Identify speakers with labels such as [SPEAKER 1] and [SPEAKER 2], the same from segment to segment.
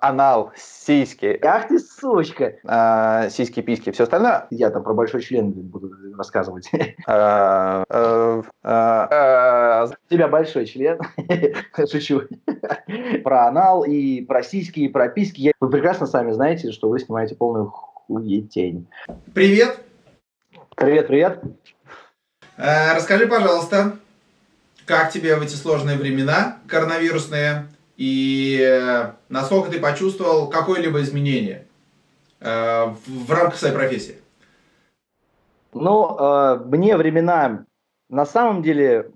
[SPEAKER 1] анал, сиськи.
[SPEAKER 2] Ах ты сучка.
[SPEAKER 1] А, сиськи, письки, все остальное.
[SPEAKER 2] Я там про большой член буду рассказывать.
[SPEAKER 1] А, а, а,
[SPEAKER 2] У тебя большой член. Шучу. Про анал и про сиськи, и про письки. Вы прекрасно сами знаете, что вы снимаете полную хуетень.
[SPEAKER 3] Привет.
[SPEAKER 2] Привет, привет.
[SPEAKER 3] Э, Расскажи, пожалуйста, как тебе в эти сложные времена коронавирусные и э, насколько ты почувствовал какое-либо изменение э, в рамках своей профессии?
[SPEAKER 2] Ну, э, мне времена, на самом деле,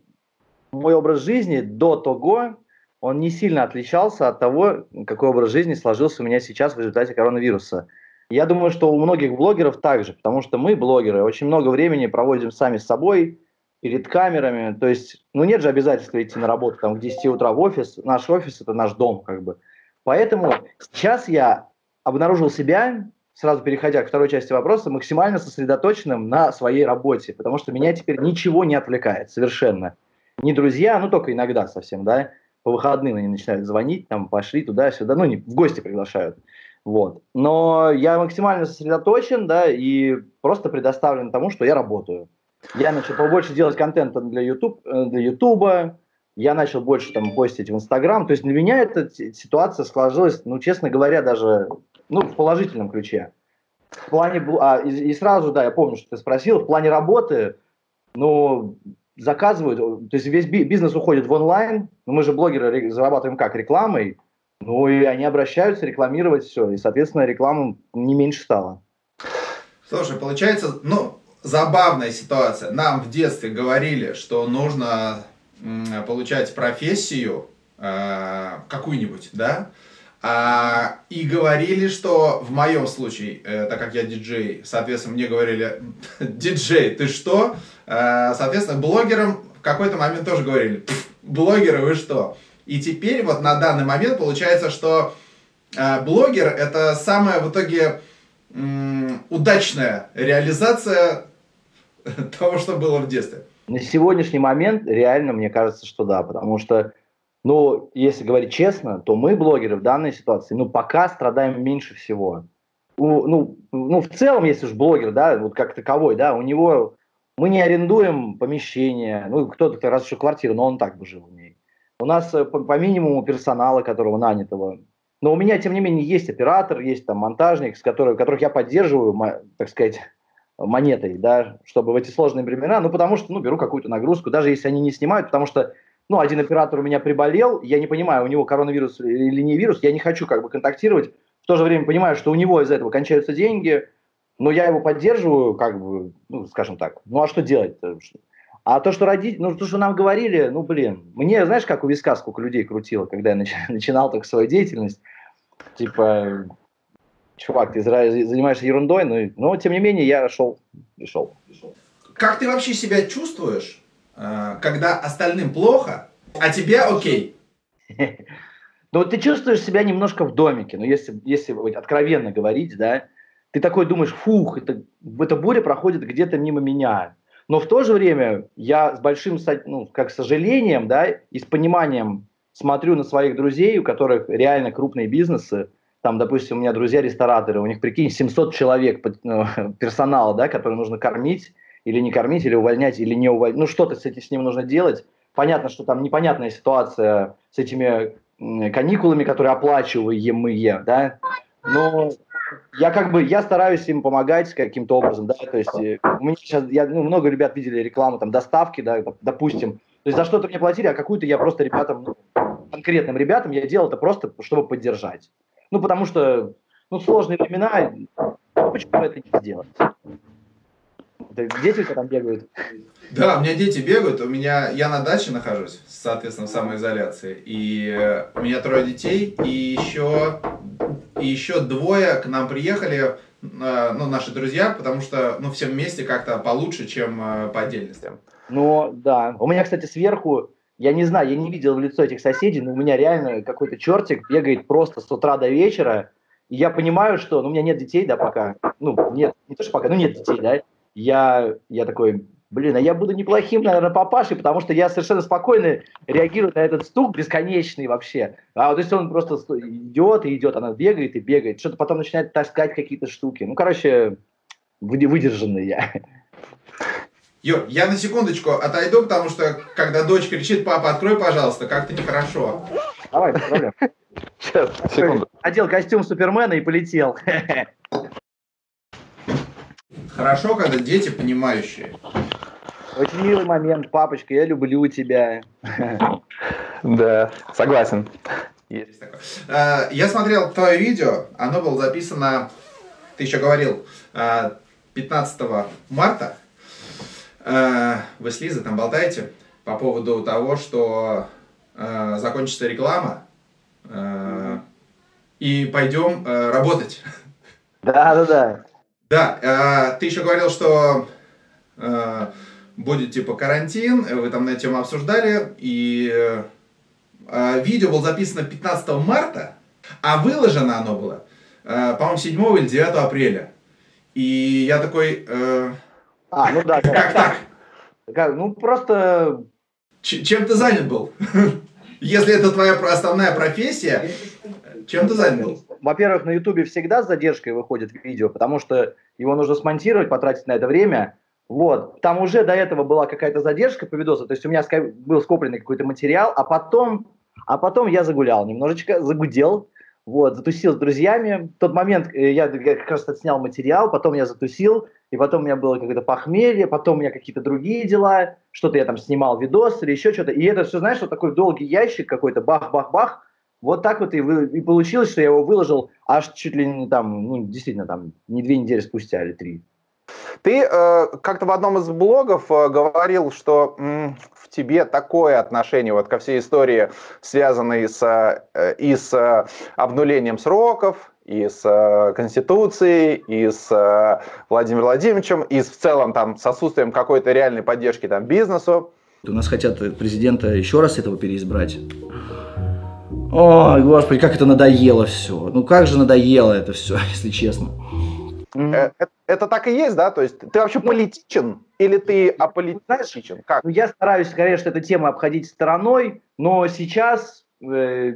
[SPEAKER 2] мой образ жизни до того, он не сильно отличался от того, какой образ жизни сложился у меня сейчас в результате коронавируса. Я думаю, что у многих блогеров также, потому что мы, блогеры, очень много времени проводим сами с собой, перед камерами. То есть, ну нет же обязательства идти на работу там, к 10 утра в офис. Наш офис – это наш дом, как бы. Поэтому сейчас я обнаружил себя, сразу переходя к второй части вопроса, максимально сосредоточенным на своей работе, потому что меня теперь ничего не отвлекает совершенно. Не друзья, ну только иногда совсем, да, по выходным они начинают звонить, там, пошли туда-сюда, ну, не, в гости приглашают. Вот. Но я максимально сосредоточен, да, и просто предоставлен тому, что я работаю. Я начал побольше делать контента для YouTube, э, для YouTube, я начал больше там постить в Инстаграм. То есть для меня эта си- ситуация сложилась, ну, честно говоря, даже ну, в положительном ключе. В плане, а, и, и сразу, да, я помню, что ты спросил, в плане работы, ну, заказывают, то есть весь би- бизнес уходит в онлайн, но мы же блогеры зарабатываем как, рекламой, ну, и они обращаются рекламировать все, и, соответственно, реклама не меньше стала.
[SPEAKER 3] Слушай, получается, ну, забавная ситуация. Нам в детстве говорили, что нужно получать профессию э, какую-нибудь, да? А, и говорили, что в моем случае, э, так как я диджей, соответственно, мне говорили, диджей, ты что? Э, соответственно, блогерам в какой-то момент тоже говорили, «Пф, блогеры, вы что? И теперь вот на данный момент получается, что э, блогер это самая в итоге удачная реализация того, что было в детстве.
[SPEAKER 2] На сегодняшний момент реально мне кажется, что да, потому что, ну, если говорить честно, то мы, блогеры, в данной ситуации, ну, пока страдаем меньше всего. У- ну, ну, в целом, если уж блогер, да, вот как таковой, да, у него, мы не арендуем помещение, ну, кто-то раз еще квартиру, но он так бы жил в ней. У нас э, по, по минимуму персонала, которого нанятого. Но у меня, тем не менее, есть оператор, есть там монтажник, с которым, которых я поддерживаю, так сказать, монетой, да, чтобы в эти сложные времена, ну, потому что, ну, беру какую-то нагрузку, даже если они не снимают, потому что, ну, один оператор у меня приболел, я не понимаю, у него коронавирус или не вирус, я не хочу как бы контактировать, в то же время понимаю, что у него из этого кончаются деньги, но я его поддерживаю, как бы, ну, скажем так, ну, а что делать А то, что родители, ну, то, что нам говорили, ну, блин, мне, знаешь, как у виска сколько людей крутило, когда я нач- начинал только свою деятельность, типа, чувак, ты занимаешься ерундой, но, но тем не менее я шел и шел.
[SPEAKER 3] Как ты вообще себя чувствуешь, э, когда остальным плохо, а тебе окей?
[SPEAKER 2] Ну, вот ты чувствуешь себя немножко в домике, ну, если, если откровенно говорить, да, ты такой думаешь, фух, это, эта буря проходит где-то мимо меня. Но в то же время я с большим, ну, как сожалением, да, и с пониманием смотрю на своих друзей, у которых реально крупные бизнесы, там, допустим, у меня друзья-рестораторы, у них, прикинь, 700 человек ну, персонала, да, который нужно кормить, или не кормить, или увольнять, или не увольнять. Ну, что-то с этим с ним нужно делать. Понятно, что там непонятная ситуация с этими каникулами, которые оплачиваемые, да, но я как бы, я стараюсь им помогать каким-то образом, да, то есть э, у меня сейчас, я, ну, много ребят видели рекламу, там, доставки, да, доп- допустим, то есть за что-то мне платили, а какую-то я просто ребятам, ну, конкретным ребятам я делал это просто, чтобы поддержать. Ну, потому что, ну, сложные времена, ну, почему это не сделать? Дети у тебя там бегают.
[SPEAKER 3] Да, у меня дети бегают, у меня я на даче нахожусь, соответственно, в самоизоляции, и э, у меня трое детей, и еще и еще двое к нам приехали, э, ну наши друзья, потому что ну все вместе как-то получше, чем э, по отдельности.
[SPEAKER 2] Но, да. У меня, кстати, сверху, я не знаю, я не видел в лицо этих соседей, но у меня реально какой-то чертик бегает просто с утра до вечера. И я понимаю, что, ну, у меня нет детей, да, пока. Ну, нет, не то, что пока, ну, нет детей, да. Я, я такой, блин, а я буду неплохим, наверное, папашей, потому что я совершенно спокойно реагирую на этот стук бесконечный вообще. А вот если он просто идет и идет, она бегает и бегает, что-то потом начинает таскать какие-то штуки. Ну, короче, выдержанный я.
[SPEAKER 3] Юр, я на секундочку отойду, потому что когда дочь кричит, папа, открой, пожалуйста, как-то нехорошо.
[SPEAKER 2] Давай, без проблем.
[SPEAKER 1] Сейчас, секунду.
[SPEAKER 2] Одел костюм Супермена и полетел.
[SPEAKER 3] Хорошо, когда дети понимающие.
[SPEAKER 2] Очень милый момент, папочка, я люблю тебя.
[SPEAKER 1] Да, согласен.
[SPEAKER 3] Есть такое. А, Я смотрел твое видео, оно было записано, ты еще говорил, а, 15 марта. А, Вы с Лизой там болтаете по поводу того, что а, закончится реклама, а, и пойдем а, работать.
[SPEAKER 2] Да, да, да.
[SPEAKER 3] Да, а, ты еще говорил, что а, будет типа карантин, вы там на эту тему обсуждали, и а, видео было записано 15 марта, а выложено оно было, а, по-моему, 7 или 9 апреля. И я такой, э,
[SPEAKER 2] А, ну да.
[SPEAKER 3] как так?
[SPEAKER 2] Как- Ну, просто
[SPEAKER 3] Ч- чем ты занят был? Если это твоя основная профессия, чем ты занят был?
[SPEAKER 2] Во-первых, на Ютубе всегда с задержкой выходит видео, потому что его нужно смонтировать, потратить на это время. Вот. Там уже до этого была какая-то задержка по видосу, то есть у меня был скопленный какой-то материал, а потом, а потом я загулял немножечко, загудел, вот, затусил с друзьями. В тот момент э, я, как раз отснял материал, потом я затусил, и потом у меня было какое-то похмелье, потом у меня какие-то другие дела, что-то я там снимал видос или еще что-то. И это все, знаешь, вот такой долгий ящик какой-то, бах-бах-бах, вот так вот и, вы- и получилось, что я его выложил аж чуть ли не там, ну, действительно, там, не две недели спустя или три.
[SPEAKER 1] Ты э, как-то в одном из блогов э, говорил, что м, тебе такое отношение вот ко всей истории, связанной с, э, и с э, обнулением сроков, и с э, Конституцией, и с Владимиром Владимировичем, и в целом там с отсутствием какой-то реальной поддержки там бизнесу.
[SPEAKER 2] У нас хотят президента еще раз этого переизбрать. Ой, господи, как это надоело все. Ну как же надоело это все, если честно.
[SPEAKER 1] Э, э, Это так и есть, да? То есть ты вообще политичен или ты аполитичен? Как?
[SPEAKER 2] Ну, я стараюсь, конечно, эту тему обходить стороной, но сейчас э,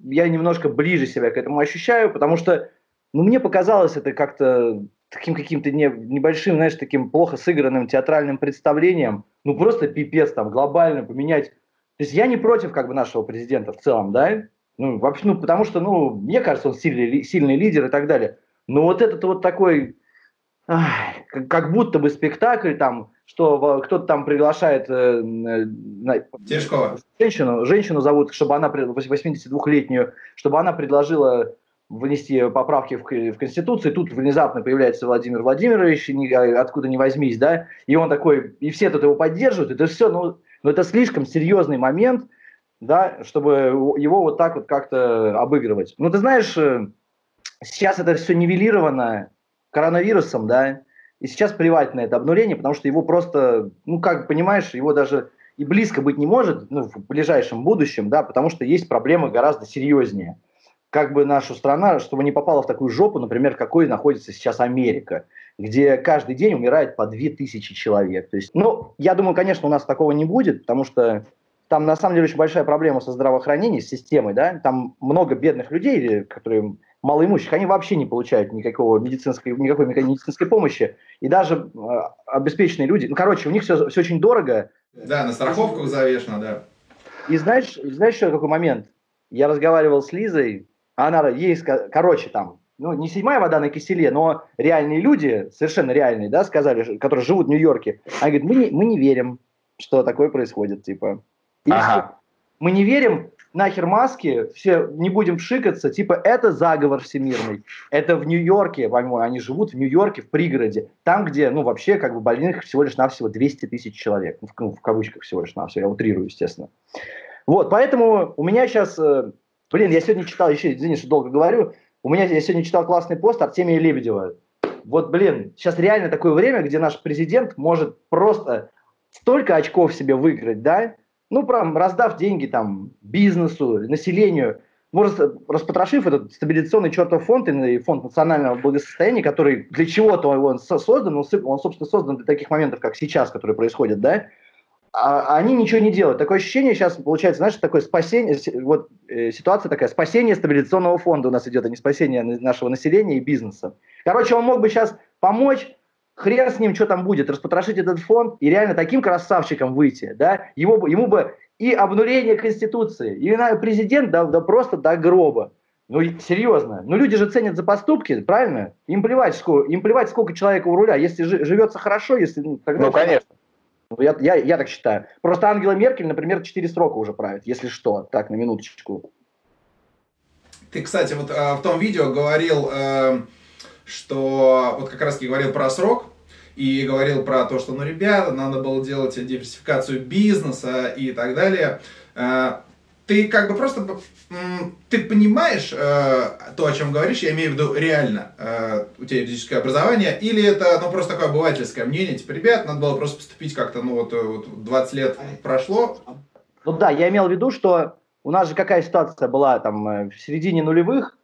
[SPEAKER 2] я немножко ближе себя к этому ощущаю, потому что ну, мне показалось это как-то таким каким-то не- небольшим, знаешь, таким плохо сыгранным театральным представлением. Ну, просто пипец там, глобально поменять. То есть я не против как бы нашего президента в целом, да? Ну, вообще, ну, потому что, ну, мне кажется, он сильный, сильный лидер и так далее. Но вот этот вот такой, как, будто бы спектакль там, что кто-то там приглашает э, э, женщину, женщину зовут, чтобы она, пред- 82-летнюю, чтобы она предложила внести поправки в, в Конституцию, тут внезапно появляется Владимир Владимирович, ни- а, откуда ни возьмись, да, и он такой, и все тут его поддерживают, это все, ну, ну, это слишком серьезный момент, да, чтобы его вот так вот как-то обыгрывать. Ну, ты знаешь, э, сейчас это все нивелировано коронавирусом, да, и сейчас плевать на это обнуление, потому что его просто, ну, как понимаешь, его даже и близко быть не может ну, в ближайшем будущем, да, потому что есть проблемы гораздо серьезнее. Как бы наша страна, чтобы не попала в такую жопу, например, какой находится сейчас Америка, где каждый день умирает по 2000 человек. То есть, ну, я думаю, конечно, у нас такого не будет, потому что там на самом деле очень большая проблема со здравоохранением, с системой, да, там много бедных людей, которые малоимущих, они вообще не получают никакого медицинской, никакой медицинской помощи, и даже э, обеспеченные люди, ну, короче, у них все, все очень дорого,
[SPEAKER 3] Да, на страховках завешено, да.
[SPEAKER 2] и знаешь, знаешь, еще какой момент? Я разговаривал с Лизой, а она ей, короче, там, ну, не седьмая вода на киселе, но реальные люди, совершенно реальные, да, сказали, которые живут в Нью-Йорке, они говорят, мы не, мы не верим, что такое происходит, типа. И
[SPEAKER 1] Ага.
[SPEAKER 2] Мы не верим, нахер маски, все не будем пшикаться, типа, это заговор всемирный. Это в Нью-Йорке, по-моему, они живут в Нью-Йорке, в пригороде, там, где, ну, вообще, как бы, больных всего лишь навсего 200 тысяч человек, ну, в, ну, в кавычках всего лишь навсего, я утрирую, естественно. Вот, поэтому у меня сейчас, э, блин, я сегодня читал, еще, извини, что долго говорю, у меня, я сегодня читал классный пост Артемия Лебедева. Вот, блин, сейчас реально такое время, где наш президент может просто столько очков себе выиграть, да, ну, прям раздав деньги там бизнесу, населению, может, распотрошив этот стабилизационный чертов фонд и фонд национального благосостояния, который для чего-то он создан, он, собственно, создан для таких моментов, как сейчас, которые происходят, да, а они ничего не делают. Такое ощущение сейчас получается, знаешь, такое спасение, вот э, ситуация такая, спасение стабилизационного фонда у нас идет, а не спасение нашего населения и бизнеса. Короче, он мог бы сейчас помочь, хрен с ним, что там будет, распотрошить этот фонд и реально таким красавчиком выйти, да, Его, ему бы и обнуление Конституции, и президент да, да просто до гроба. Ну, серьезно. Ну, люди же ценят за поступки, правильно? Им плевать, сколько, им плевать, сколько человека у руля. Если живется хорошо, если...
[SPEAKER 1] Ну, тогда ну конечно.
[SPEAKER 2] Ну, я, я, я так считаю. Просто Ангела Меркель, например, 4 срока уже правит, если что. Так, на минуточку.
[SPEAKER 3] Ты, кстати, вот э, в том видео говорил, э, что вот как раз говорил про срок, и говорил про то, что, ну, ребята, надо было делать диверсификацию бизнеса и так далее. Э, ты как бы просто, ты понимаешь э, то, о чем говоришь, я имею в виду реально, э, у тебя физическое образование, или это, ну, просто такое обывательское мнение, типа, ребят, надо было просто поступить как-то, ну, вот, вот 20 лет прошло.
[SPEAKER 2] Ну да, я имел в виду, что у нас же какая ситуация была там в середине нулевых,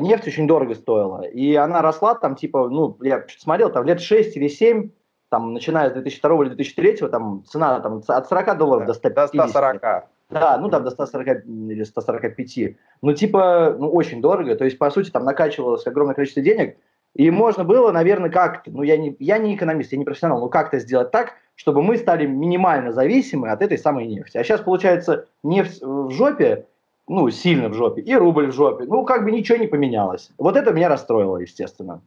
[SPEAKER 2] нефть очень дорого стоила. И она росла там, типа, ну, я смотрел, там лет 6 или 7, там, начиная с 2002 или 2003, там цена там, от 40 долларов до 150.
[SPEAKER 1] До 140.
[SPEAKER 2] Да, ну там до 140 или 145. Ну, типа, ну, очень дорого. То есть, по сути, там накачивалось огромное количество денег. И можно было, наверное, как-то, ну, я не, я не экономист, я не профессионал, но как-то сделать так, чтобы мы стали минимально зависимы от этой самой нефти. А сейчас, получается, нефть в жопе, ну, сильно в жопе, и рубль в жопе. Ну, как бы ничего не поменялось. Вот это меня расстроило, естественно.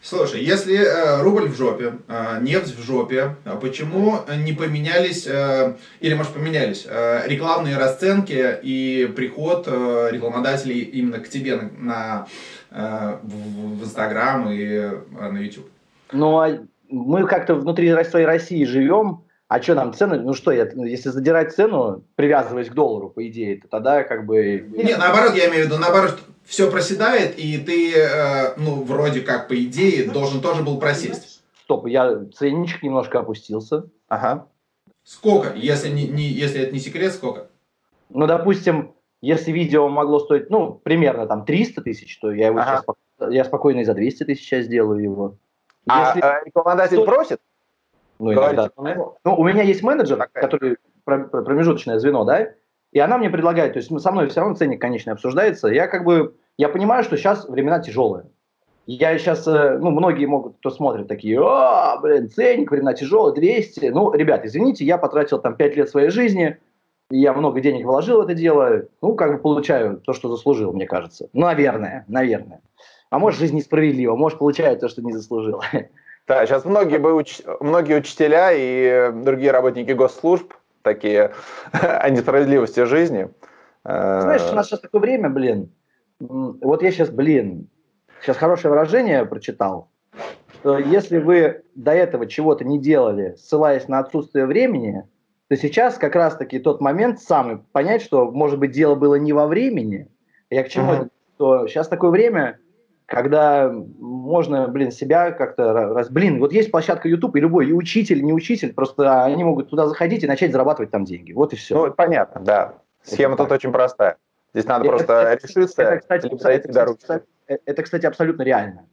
[SPEAKER 3] Слушай, если э, рубль в жопе, э, нефть в жопе, а почему не поменялись, э, или может поменялись, э, рекламные расценки и приход э, рекламодателей именно к тебе на, на, э, в, в Инстаграм и э, на YouTube?
[SPEAKER 2] Ну, а мы как-то внутри своей России живем, а что нам цены, ну что, я, если задирать цену, привязываясь к доллару, по идее, то тогда как бы...
[SPEAKER 3] Не, наоборот, я имею в виду, наоборот, все проседает, и ты, э, ну, вроде как, по идее, должен тоже был просесть.
[SPEAKER 2] Стоп, я ценничек немножко опустился.
[SPEAKER 3] Ага. Сколько? Если, не, не, если это не секрет, сколько?
[SPEAKER 2] Ну, допустим, если видео могло стоить, ну, примерно там 300 тысяч, то я его ага. сейчас, я спокойно и за 200 тысяч сейчас сделаю его.
[SPEAKER 1] А если а рекламодатель 100... просит?
[SPEAKER 2] Ну, иногда. Ну, ну, у меня есть менеджер, Такая. который промежуточное звено, да, и она мне предлагает, то есть со мной все равно ценник конечный обсуждается, я как бы, я понимаю, что сейчас времена тяжелые. Я сейчас, э, ну, многие могут, кто смотрит, такие, а, блин, ценник, времена тяжелые, 200. Ну, ребят, извините, я потратил там 5 лет своей жизни, я много денег вложил в это дело, ну, как бы получаю то, что заслужил, мне кажется. Наверное, наверное. А может, жизнь несправедлива, может, получаю то, что не заслужил.
[SPEAKER 1] Да, сейчас многие, бы уч... многие учителя и другие работники госслужб такие о несправедливости жизни.
[SPEAKER 2] Знаешь, у нас сейчас такое время, блин. Вот я сейчас, блин, сейчас хорошее выражение прочитал, что если вы до этого чего-то не делали, ссылаясь на отсутствие времени, то сейчас как раз-таки тот момент самый понять, что, может быть, дело было не во времени. Я к чему? Uh-huh. Что сейчас такое время, когда можно, блин, себя как-то раз... Блин, вот есть площадка YouTube, и любой, и учитель, и не учитель, просто они могут туда заходить и начать зарабатывать там деньги. Вот и все.
[SPEAKER 1] Ну, понятно, да. Схема это тут так. очень простая. Здесь надо это, просто это, решиться, это, кстати, либо
[SPEAKER 2] зайти это, кстати, это, кстати, абсолютно реально.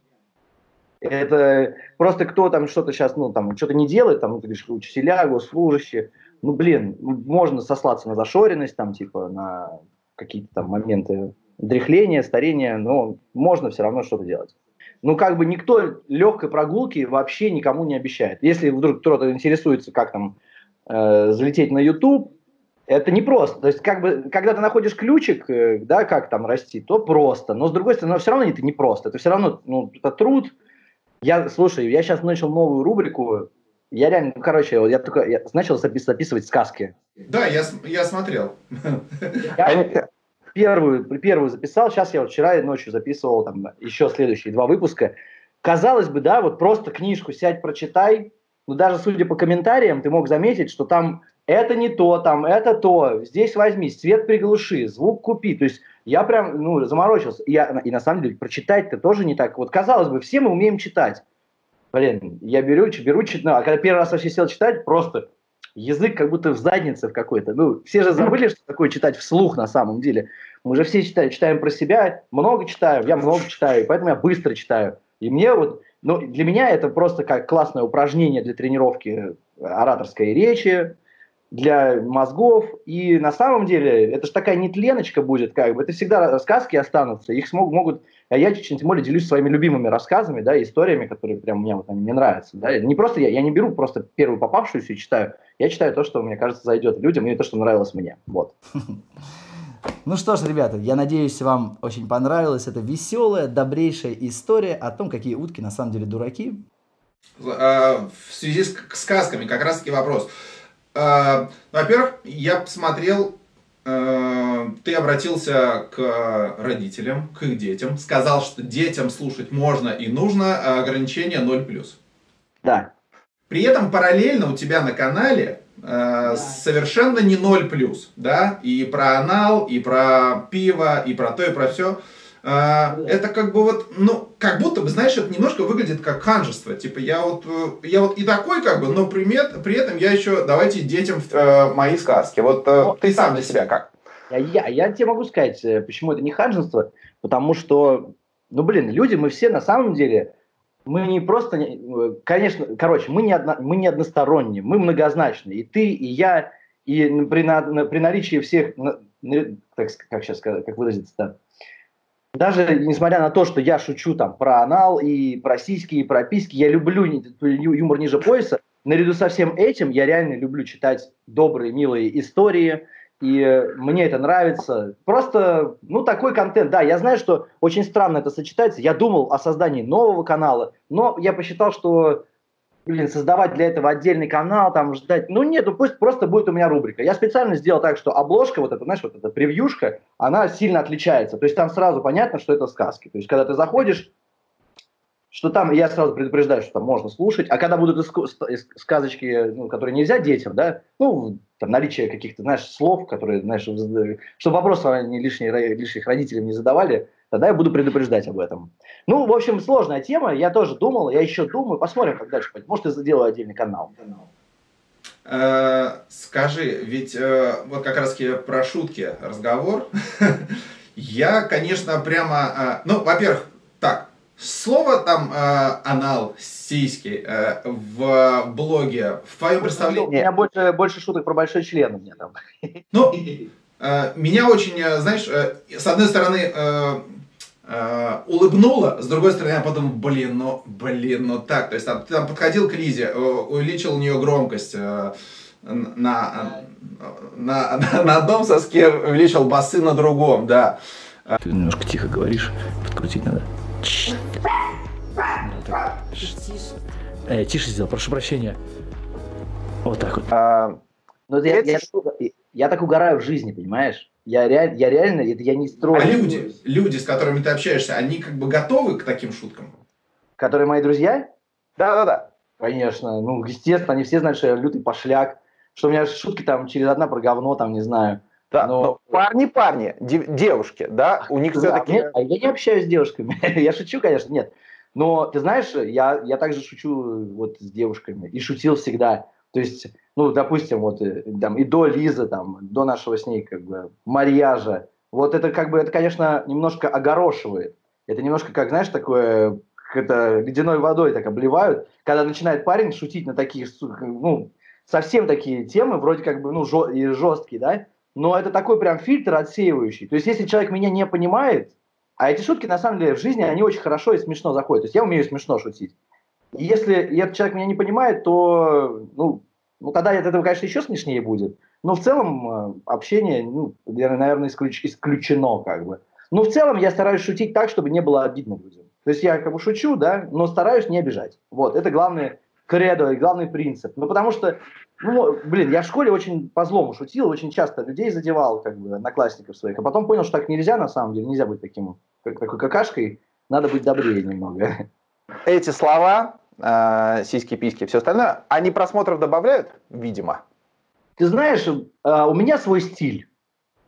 [SPEAKER 2] Это просто кто там что-то сейчас, ну, там, что-то не делает, там, ты говоришь, учителя, госслужащие, ну, блин, можно сослаться на зашоренность, там, типа, на какие-то там моменты дряхление, старение, но можно все равно что-то делать. Ну, как бы никто легкой прогулки вообще никому не обещает. Если вдруг кто-то интересуется, как там э, залететь на YouTube, это не просто. То есть, как бы, когда ты находишь ключик, э, да, как там расти, то просто. Но с другой стороны, все равно это не просто. Это все равно, ну, это труд. Я, слушай, я сейчас начал новую рубрику. Я реально, ну, короче, я только я начал запис, записывать сказки.
[SPEAKER 3] Да, я, я смотрел.
[SPEAKER 2] Я, первую, первую записал, сейчас я вот вчера ночью записывал там еще следующие два выпуска. Казалось бы, да, вот просто книжку сядь, прочитай, но даже судя по комментариям, ты мог заметить, что там это не то, там это то, здесь возьми, свет приглуши, звук купи. То есть я прям, ну, заморочился. Я, и на самом деле прочитать-то тоже не так. Вот казалось бы, все мы умеем читать. Блин, я беру, беру, читаю, а когда первый раз вообще сел читать, просто язык как будто в заднице в какой-то. Ну, все же забыли, что такое читать вслух на самом деле. Мы же все читаем, читаем про себя, много читаю, я много читаю, поэтому я быстро читаю. И мне вот, ну, для меня это просто как классное упражнение для тренировки ораторской речи, для мозгов. И на самом деле это же такая нетленочка будет, как бы. Это всегда сказки останутся. Их смог, могут... А я тем более делюсь своими любимыми рассказами, да, историями, которые прям мне вот они мне нравятся. Да. Не просто я, я не беру просто первую попавшуюся и читаю. Я читаю то, что, мне кажется, зайдет людям, и то, что нравилось мне. Вот.
[SPEAKER 4] Ну что ж, ребята, я надеюсь, вам очень понравилась эта веселая, добрейшая история о том, какие утки на самом деле дураки.
[SPEAKER 3] А, в связи с сказками как раз-таки вопрос. А, во-первых, я посмотрел, а, ты обратился к родителям, к их детям, сказал, что детям слушать можно и нужно, а ограничение 0+.
[SPEAKER 2] Да.
[SPEAKER 3] При этом параллельно у тебя на канале да. совершенно не 0+, да, и про анал, и про пиво, и про то, и про все. А, это как бы вот, ну, как будто бы, знаешь, это немножко выглядит как ханжество. Типа, я вот, э, я вот и такой, как бы, но при, при этом я еще, давайте детям э, мои сказки. Вот э, ты сам для себя как?
[SPEAKER 2] Я, я, я тебе могу сказать, э, почему это не ханжество. Потому что, ну, блин, люди, мы все на самом деле, мы не просто, э, конечно, короче, мы не, одно, мы не односторонние, мы многозначные. И ты, и я, и при, на, при наличии всех, так, как сейчас как выразиться-то, даже несмотря на то, что я шучу там про анал и про сиськи, и про письки, я люблю юмор ниже пояса, наряду со всем этим я реально люблю читать добрые, милые истории, и мне это нравится. Просто, ну, такой контент. Да, я знаю, что очень странно это сочетается. Я думал о создании нового канала, но я посчитал, что блин, создавать для этого отдельный канал, там ждать. Ну нет, ну пусть просто будет у меня рубрика. Я специально сделал так, что обложка, вот эта, знаешь, вот эта превьюшка, она сильно отличается. То есть там сразу понятно, что это сказки. То есть когда ты заходишь, что там, я сразу предупреждаю, что там можно слушать, а когда будут сказочки, ну, которые нельзя детям, да, ну, там наличие каких-то, знаешь, слов, которые, знаешь, чтобы вопросы они лишние, лишних родителям не задавали, тогда я буду предупреждать об этом. Ну, в общем, сложная тема. Я тоже думал, я еще думаю. Посмотрим, как дальше пойдет. Может, я сделаю отдельный канал.
[SPEAKER 3] Э, скажи, ведь э, вот как раз про шутки разговор. Я, конечно, прямо... Э, ну, во-первых, Слово там анал, сиськи в блоге, в твоем представлении... У
[SPEAKER 2] меня больше, больше шуток про большой член у меня там.
[SPEAKER 3] Ну, меня очень, знаешь, с одной стороны, э, улыбнула, с другой стороны, я подумал, блин, ну, блин, ну так, то есть там, ты там подходил к Лизе, э, увеличил у нее громкость, э, на, на, на, на одном соске увеличил басы на другом, да.
[SPEAKER 4] Ты немножко тихо говоришь, подкрутить надо. Тише. Э, тише сделал, прошу прощения. Вот так вот. А,
[SPEAKER 2] ну, я, я, я, я так угораю в жизни, понимаешь? Я, реаль, я реально, это я не строю.
[SPEAKER 3] А люди, люди, с которыми ты общаешься, они как бы готовы к таким шуткам?
[SPEAKER 2] Которые мои друзья?
[SPEAKER 3] Да-да-да.
[SPEAKER 2] Конечно, ну, естественно, они все знают, что я лютый пошляк, что у меня шутки там через одна про говно, там, не знаю.
[SPEAKER 1] Да, но... но парни, парни, девушки, да, у них все-таки...
[SPEAKER 2] А я не общаюсь с девушками, я шучу, конечно, нет. Но ты знаешь, я, я также шучу вот с девушками и шутил всегда. То есть, ну, допустим, вот э, там и до Лизы, там, до нашего с ней как бы марьяжа, вот это как бы, это, конечно, немножко огорошивает. Это немножко, как, знаешь, такое, это ледяной водой так обливают, когда начинает парень шутить на такие, ну, совсем такие темы, вроде как бы, ну, жё, и жесткие, да, но это такой прям фильтр отсеивающий. То есть, если человек меня не понимает, а эти шутки, на самом деле, в жизни, они очень хорошо и смешно заходят. То есть, я умею смешно шутить если этот человек меня не понимает, то, ну, ну тогда от этого, конечно, еще смешнее будет. Но в целом э, общение, ну, наверное, исключ, исключено как бы. Но в целом я стараюсь шутить так, чтобы не было обидно людям. То есть я как бы шучу, да, но стараюсь не обижать. Вот, это главный кредо и главный принцип. Ну, потому что, ну, блин, я в школе очень по-злому шутил, очень часто людей задевал, как бы, одноклассников своих, а потом понял, что так нельзя, на самом деле, нельзя быть таким, как, такой какашкой, надо быть добрее немного.
[SPEAKER 1] Эти слова э, сиськи, письки, все остальное, они просмотров добавляют, видимо.
[SPEAKER 2] Ты знаешь, э, у меня свой стиль.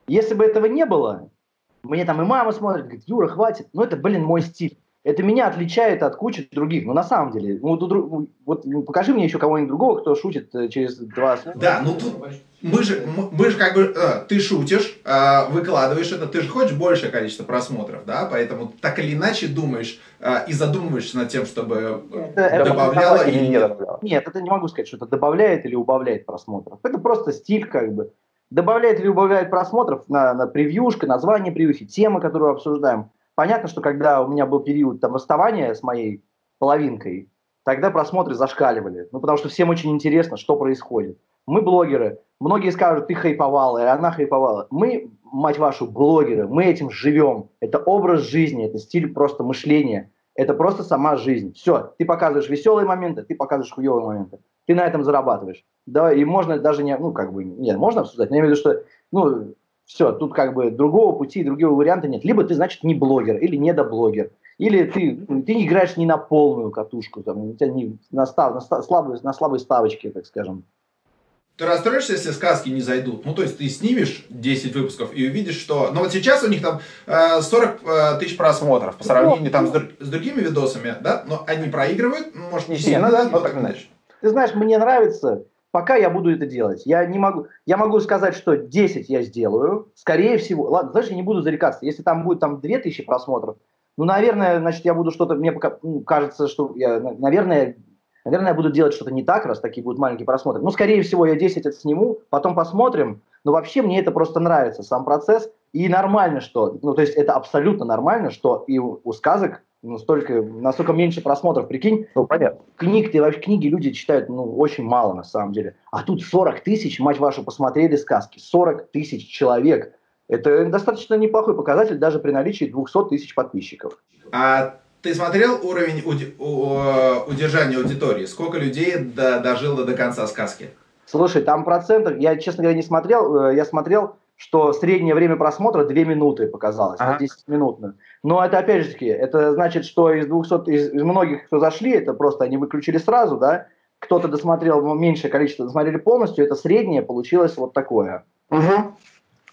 [SPEAKER 2] Если бы этого не было, мне там и мама смотрит, говорит, Юра, хватит. Ну, это, блин, мой стиль. Это меня отличает от кучи других. Ну, на самом деле, ну, вот, вот покажи мне еще кого-нибудь другого, кто шутит э, через два слова.
[SPEAKER 3] Да, ну тут мы же, мы же как бы, э, ты шутишь, э, выкладываешь это, ты же хочешь большее количество просмотров, да, поэтому так или иначе думаешь э, и задумываешься над тем, чтобы это, добавляло это, или не добавляло.
[SPEAKER 2] Нет, это не могу сказать, что это добавляет или убавляет просмотров. Это просто стиль как бы. Добавляет или убавляет просмотров на, на превьюшка, название превьюхи, темы, которую обсуждаем. Понятно, что когда у меня был период там, расставания с моей половинкой, тогда просмотры зашкаливали. Ну, потому что всем очень интересно, что происходит. Мы блогеры. Многие скажут, ты хайповала, и она хайповала. Мы, мать вашу, блогеры, мы этим живем. Это образ жизни, это стиль просто мышления. Это просто сама жизнь. Все, ты показываешь веселые моменты, ты показываешь хуевые моменты. Ты на этом зарабатываешь. Да, и можно даже не, ну, как бы, нет, можно обсуждать, но я имею в виду, что, ну, все, тут как бы другого пути, другого варианта нет. Либо ты, значит, не блогер или недоблогер. Или ты, ты не играешь не на полную катушку, там, у тебя не на, став, на, слабой, на слабой ставочке, так скажем.
[SPEAKER 3] Ты расстроишься, если сказки не зайдут? Ну, то есть ты снимешь 10 выпусков и увидишь, что... Ну, вот сейчас у них там э, 40 э, тысяч просмотров по сравнению там, с, с другими видосами, да? Но они проигрывают, может, не сильно, да? Но так иначе.
[SPEAKER 2] Ты знаешь, мне нравится Пока я буду это делать. Я не могу, я могу сказать, что 10 я сделаю. Скорее всего, ладно, знаешь, я не буду зарекаться. Если там будет там 2000 просмотров, ну, наверное, значит, я буду что-то, мне пока, ну, кажется, что я, наверное, наверное, я буду делать что-то не так, раз такие будут маленькие просмотры. Ну, скорее всего, я 10 это сниму, потом посмотрим. Но вообще мне это просто нравится, сам процесс. И нормально, что, ну, то есть это абсолютно нормально, что и у, у сказок ну, столько, настолько меньше просмотров, прикинь. Ну, понятно. Книг, ты вообще книги люди читают, ну, очень мало на самом деле. А тут 40 тысяч, мать вашу, посмотрели сказки. 40 тысяч человек. Это достаточно неплохой показатель даже при наличии 200 тысяч подписчиков.
[SPEAKER 3] А ты смотрел уровень удержания аудитории? Сколько людей дожило до конца сказки?
[SPEAKER 2] Слушай, там процентов, я, честно говоря, не смотрел. Э, я смотрел что среднее время просмотра 2 минуты показалось, ага. 10 минутно. Но это опять же таки, это значит, что из 200, из, из многих, кто зашли, это просто они выключили сразу, да, кто-то досмотрел ну, меньшее количество, досмотрели полностью, это среднее получилось вот такое. Угу.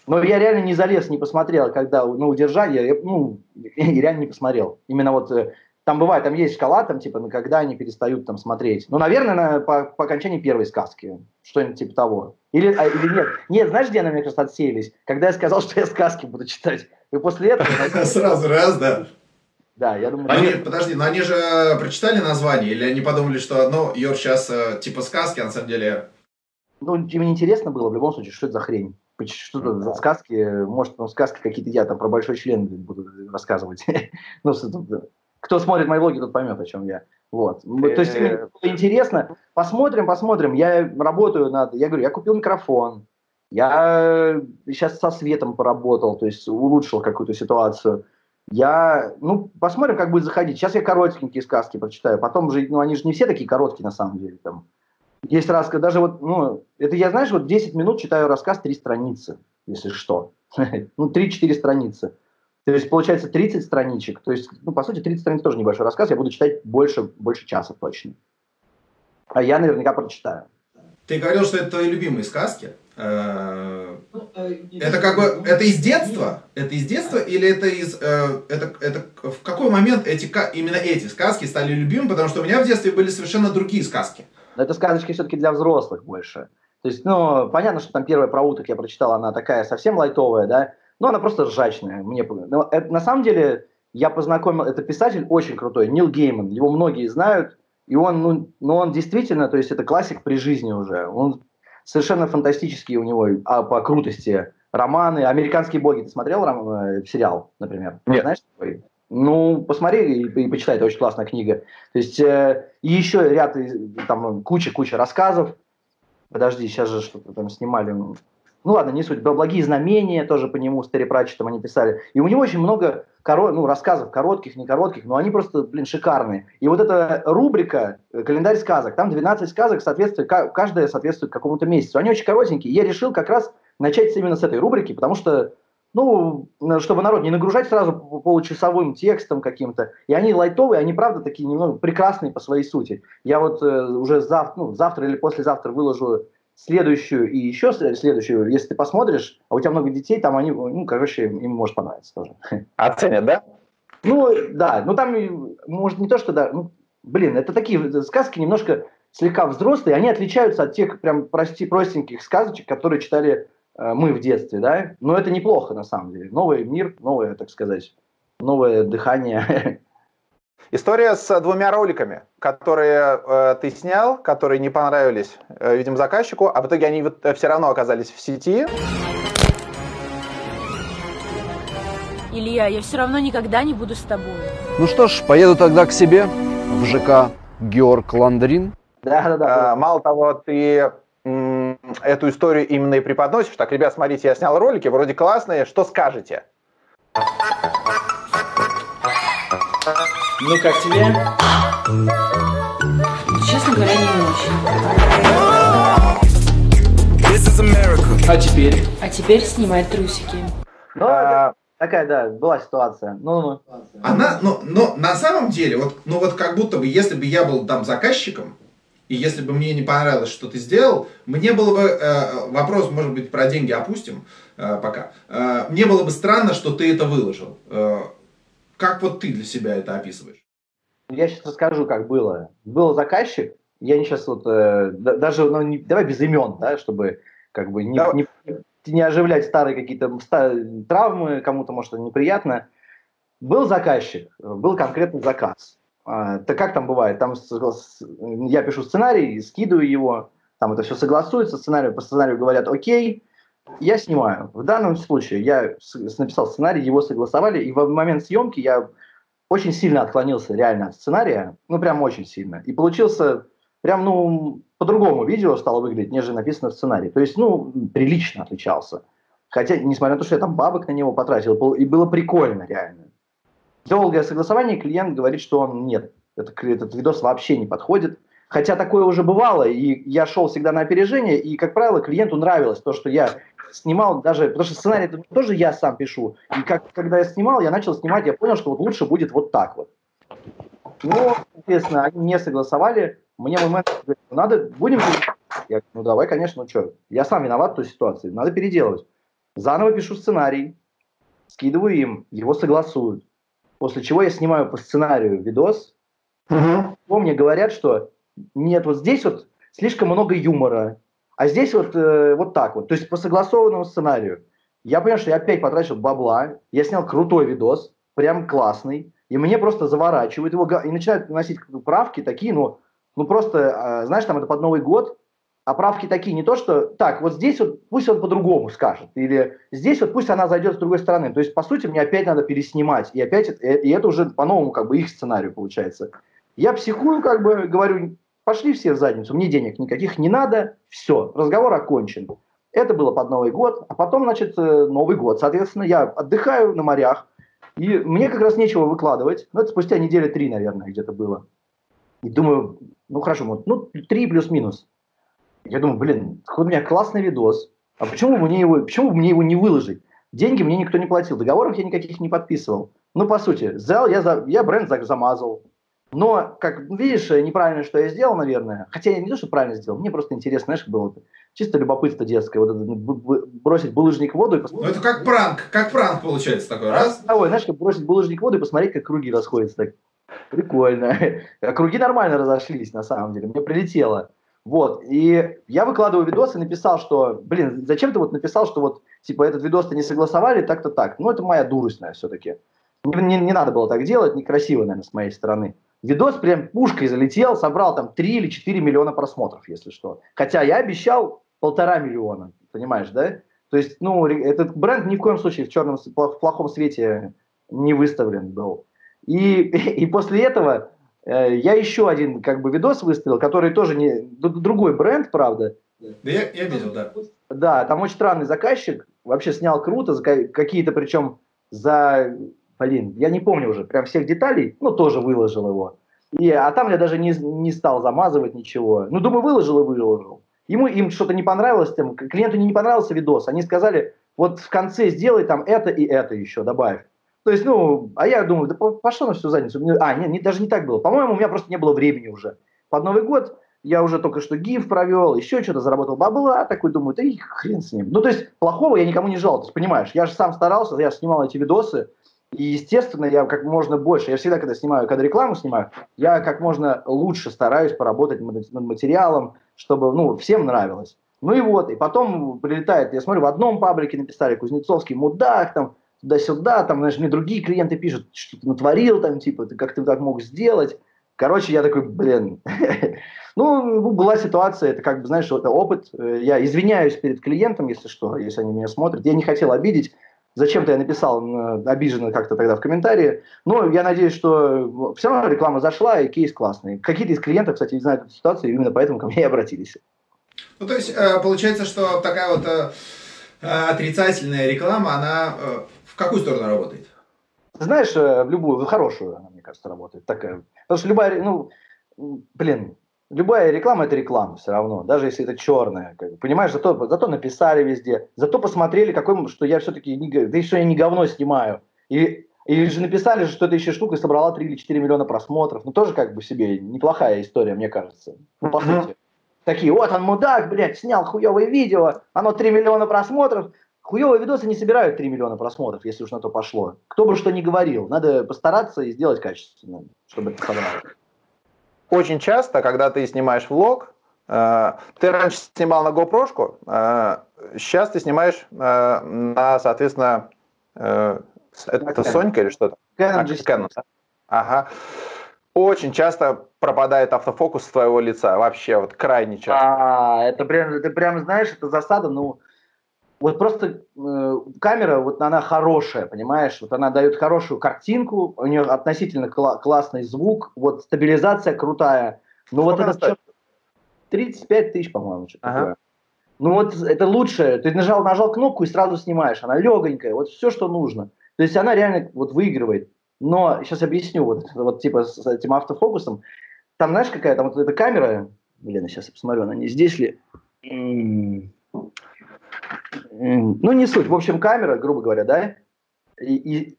[SPEAKER 2] Но я реально не залез, не посмотрел, когда на удержание, я, ну, я реально не посмотрел. Именно вот э, там бывает, там есть шкала, там типа, когда они перестают там смотреть. Ну, наверное, на, по, по окончании первой сказки, что-нибудь типа того. Или, а, или нет. Нет, знаешь, где они, мне кажется, отсеялись? Когда я сказал, что я сказки буду читать. И после этого...
[SPEAKER 3] Сразу раз, да.
[SPEAKER 2] Да, я думаю...
[SPEAKER 3] Они, подожди, но они же прочитали название, или они подумали, что, ну, Йор сейчас э, типа сказки, а на самом деле...
[SPEAKER 2] Ну, им интересно было, в любом случае, что это за хрень. Что это за сказки? Может, ну, сказки какие-то я там про большой член буду рассказывать. ну, кто смотрит мои влоги, тот поймет, о чем я. Вот. То есть мне интересно. Посмотрим, посмотрим. Я работаю над... Я говорю, я купил микрофон. Я сейчас со светом поработал, то есть улучшил какую-то ситуацию. Я, ну, посмотрим, как будет заходить. Сейчас я коротенькие сказки прочитаю. Потом же, ну, они же не все такие короткие, на самом деле. Там. Есть рассказ, даже вот, ну, это я, знаешь, вот 10 минут читаю рассказ, 3 страницы, если что. ну, 3-4 страницы. То есть, получается, 30 страничек. То есть, ну, по сути, 30 страниц тоже небольшой рассказ. Я буду читать больше, больше часа точно. А я наверняка прочитаю.
[SPEAKER 3] Ты говорил, что это твои любимые сказки. Э, ну, э, это как бы, это из детства? Это из детства или это из, э, это, это в какой момент эти, именно эти сказки стали любимыми? Потому что у меня в детстве были совершенно другие сказки.
[SPEAKER 2] Но это сказочки все-таки для взрослых больше. То есть, ну, понятно, что там первая про уток я прочитал, она такая совсем лайтовая, да, ну, она просто ржачная. Мне, но это, на самом деле, я познакомил, это писатель очень крутой, Нил Гейман, его многие знают, и он, ну, ну, он действительно, то есть это классик при жизни уже. Он совершенно фантастический у него а, по крутости романы. «Американские боги» ты смотрел ром, э, сериал, например?
[SPEAKER 3] Нет.
[SPEAKER 2] Знаешь такой? Ну, посмотри и, и почитай, это очень классная книга. То есть, э, и еще ряд, там, куча-куча рассказов. Подожди, сейчас же что-то там снимали. Ну ладно, не суть. Благие знамения тоже по нему с Терри Пратчетом они писали. И у него очень много коро... ну, рассказов, коротких, не коротких, но они просто, блин, шикарные. И вот эта рубрика э, «Календарь сказок», там 12 сказок, соответствует, каждая соответствует какому-то месяцу. Они очень коротенькие. Я решил как раз начать именно с этой рубрики, потому что ну, чтобы народ не нагружать сразу получасовым текстом каким-то. И они лайтовые, они, правда, такие немного прекрасные по своей сути. Я вот э, уже зав, ну, завтра или послезавтра выложу следующую и еще следующую, если ты посмотришь, а у тебя много детей, там они, ну, короче, им может понравиться тоже.
[SPEAKER 1] Оценят, да?
[SPEAKER 2] Ну, да, ну там, может, не то, что да, ну, блин, это такие сказки немножко слегка взрослые, они отличаются от тех прям прости, простеньких сказочек, которые читали э, мы в детстве, да, но это неплохо на самом деле. Новый мир, новое, так сказать, новое дыхание.
[SPEAKER 1] История с двумя роликами, которые э, ты снял, которые не понравились, э, видимо, заказчику, а в итоге они вот, э, все равно оказались в сети.
[SPEAKER 5] Илья, я все равно никогда не буду с тобой.
[SPEAKER 6] Ну что ж, поеду тогда к себе в ЖК Георг Ландрин.
[SPEAKER 2] Да, да, да.
[SPEAKER 1] А, мало того, ты м, эту историю именно и преподносишь. Так, ребят, смотрите, я снял ролики, вроде классные, что скажете?
[SPEAKER 2] Ну как тебе?
[SPEAKER 5] Честно говоря, не очень.
[SPEAKER 2] А теперь?
[SPEAKER 5] А теперь снимай трусики.
[SPEAKER 2] Ну,
[SPEAKER 1] А,
[SPEAKER 2] такая, да, была ситуация. Ну, ну.
[SPEAKER 3] Она, но, но на самом деле, вот, ну вот как будто бы, если бы я был там заказчиком, и если бы мне не понравилось, что ты сделал, мне было бы, э, вопрос, может быть, про деньги опустим э, пока, Э, мне было бы странно, что ты это выложил. Э, как вот ты для себя это описываешь?
[SPEAKER 2] Я сейчас расскажу, как было. Был заказчик, я не сейчас вот, э, да- даже, ну, не- давай без имен, да, чтобы как бы не,
[SPEAKER 1] Да.
[SPEAKER 2] не, не оживлять старые какие-то ста- травмы, кому-то, может, это неприятно. Был заказчик, был конкретный заказ. А, так как там бывает? Там с- с- я пишу сценарий, скидываю его, там это все согласуется, сценарию, по сценарию говорят «Окей», я снимаю. В данном случае я написал сценарий, его согласовали, и в момент съемки я очень сильно отклонился реально от сценария, ну прям очень сильно. И получился прям, ну, по-другому видео стало выглядеть, нежели написано в сценарии. То есть, ну, прилично отличался. Хотя, несмотря на то, что я там бабок на него потратил, и было прикольно реально. Долгое согласование, клиент говорит, что он нет, это, этот видос вообще не подходит. Хотя такое уже бывало, и я шел всегда на опережение, и, как правило, клиенту нравилось то, что я снимал даже, потому что сценарий тоже я сам пишу. И как, когда я снимал, я начал снимать, я понял, что вот лучше будет вот так вот. Ну, соответственно, они не согласовали. Мне мой менеджер говорит, ну, надо, будем переделывать?» Я говорю, ну давай, конечно, ну что, я сам виноват в той ситуации, надо переделывать. Заново пишу сценарий, скидываю им, его согласуют. После чего я снимаю по сценарию видос, то мне говорят, что нет, вот здесь вот слишком много юмора, а здесь вот, э, вот так вот. То есть по согласованному сценарию. Я понял, что я опять потратил бабла, я снял крутой видос, прям классный, и мне просто заворачивают его и начинают носить правки такие, ну, ну просто, э, знаешь, там это под Новый год, а правки такие не то, что так, вот здесь вот пусть он по-другому скажет, или здесь вот пусть она зайдет с другой стороны. То есть, по сути, мне опять надо переснимать, и опять, и это уже по-новому как бы их сценарию получается. Я психую, как бы говорю, пошли все в задницу, мне денег никаких не надо, все, разговор окончен. Это было под Новый год, а потом, значит, э, Новый год. Соответственно, я отдыхаю на морях, и мне как раз нечего выкладывать. Ну, это спустя недели три, наверное, где-то было. И думаю, ну хорошо, вот, ну, три плюс-минус. Я думаю, блин, у меня классный видос, а почему мне его, почему мне его не выложить? Деньги мне никто не платил, договоров я никаких не подписывал. Ну, по сути, взял, я, за, я бренд за- замазал. Но, как видишь, неправильно, что я сделал, наверное. Хотя я не то, что правильно сделал, мне просто интересно, знаешь, было чисто любопытство детское. Вот это, ну, бросить булыжник в воду и
[SPEAKER 3] Ну
[SPEAKER 2] посмотреть.
[SPEAKER 3] это как пранк, как пранк получается такой, раз.
[SPEAKER 2] Ой, знаешь, как бросить булыжник в воду и посмотреть, как круги расходятся. Так прикольно. А круги нормально разошлись, на самом деле. Мне прилетело. Вот. И я выкладываю видос и написал, что, блин, зачем ты вот написал, что вот, типа, этот видос-то не согласовали, так-то так. Ну, это моя дурость, наверное, все-таки. Не, не- не надо было так делать, некрасиво, наверное, с моей стороны. Видос прям пушкой залетел, собрал там 3 или 4 миллиона просмотров, если что. Хотя я обещал полтора миллиона, понимаешь, да? То есть, ну, этот бренд ни в коем случае в черном, в плохом свете не выставлен был. И, и после этого э, я еще один как бы видос выставил, который тоже не другой бренд, правда.
[SPEAKER 3] Да я, я видел, да.
[SPEAKER 2] Да, там очень странный заказчик, вообще снял круто, какие-то причем за, блин, я не помню уже, прям всех деталей, ну тоже выложил его. И, а там я даже не, не стал замазывать ничего. Ну, думаю, выложил и выложил. Ему им что-то не понравилось, там, клиенту не понравился видос. Они сказали, вот в конце сделай там это и это еще добавь. То есть, ну, а я думаю, да по- пошло на всю задницу. А, нет, не, даже не так было. По-моему, у меня просто не было времени уже. Под Новый год я уже только что гиф провел, еще что-то заработал бабла, такой думаю, да и хрен с ним. Ну, то есть, плохого я никому не желал, ты понимаешь, я же сам старался, я снимал эти видосы, И, естественно, я как можно больше, я всегда, когда снимаю, когда рекламу снимаю, я как можно лучше стараюсь поработать над материалом, чтобы, ну, всем нравилось. Ну и вот, и потом прилетает, я смотрю, в одном паблике написали Кузнецовский мудак, там, туда-сюда, там, знаешь, мне другие клиенты пишут, что ты натворил, там, типа, ты как ты так мог сделать. Короче, я такой, блин. Ну, была ситуация, это как бы, знаешь, это опыт. Э, Я извиняюсь перед клиентом, если что, если они меня смотрят. Я не хотел обидеть. Зачем-то я написал обиженно как-то тогда в комментарии. Но я надеюсь, что все равно реклама зашла, и кейс классный. Какие-то из клиентов, кстати, не знают эту ситуацию, и именно поэтому ко мне и обратились.
[SPEAKER 3] Ну, то есть, э, получается, что такая вот э, отрицательная реклама, она э, в какую сторону работает?
[SPEAKER 2] Знаешь, в любую, в хорошую она, мне кажется, работает. Такая. Потому что любая, ну, блин, любая реклама это реклама все равно, даже если это черная. Как понимаешь, зато, зато написали везде, зато посмотрели, какой, что я все-таки, не, да еще я не говно снимаю. И, или же написали, что эта еще штука собрала 3 или 4 миллиона просмотров. Ну, тоже как бы себе неплохая история, мне кажется. Ну, по сути. Такие, вот он мудак, блядь, снял хуевое видео, оно 3 миллиона просмотров. Хуевые видосы не собирают 3 миллиона просмотров, если уж на то пошло. Кто бы что ни говорил, надо постараться и сделать качественно, чтобы это собрало.
[SPEAKER 1] Очень часто, когда ты снимаешь влог, э, ты раньше снимал на GoPro, э, сейчас ты снимаешь э, на, соответственно, это
[SPEAKER 2] Canon.
[SPEAKER 1] Сонька или что-то?
[SPEAKER 2] Canon
[SPEAKER 1] А,
[SPEAKER 2] G7.
[SPEAKER 1] Canon. Ага. Очень часто пропадает автофокус с твоего лица, вообще вот крайне часто.
[SPEAKER 2] А, это прям, это прям, знаешь, это засада, ну, вот просто э, камера, вот она хорошая, понимаешь, вот она дает хорошую картинку, у нее относительно кла- классный звук, вот стабилизация крутая, но вот это
[SPEAKER 1] стоит?
[SPEAKER 2] 35 тысяч, по-моему, что-то
[SPEAKER 1] Ага.
[SPEAKER 2] такое. Ну вот это лучше, ты нажал, нажал кнопку и сразу снимаешь, она легонькая, вот все, что нужно. То есть она реально вот выигрывает. Но сейчас объясню, вот, вот типа с этим автофокусом, там знаешь какая, там вот эта камера, блин, сейчас я посмотрю, она не здесь ли? Ну, не суть. В общем, камера, грубо говоря, да? И, и-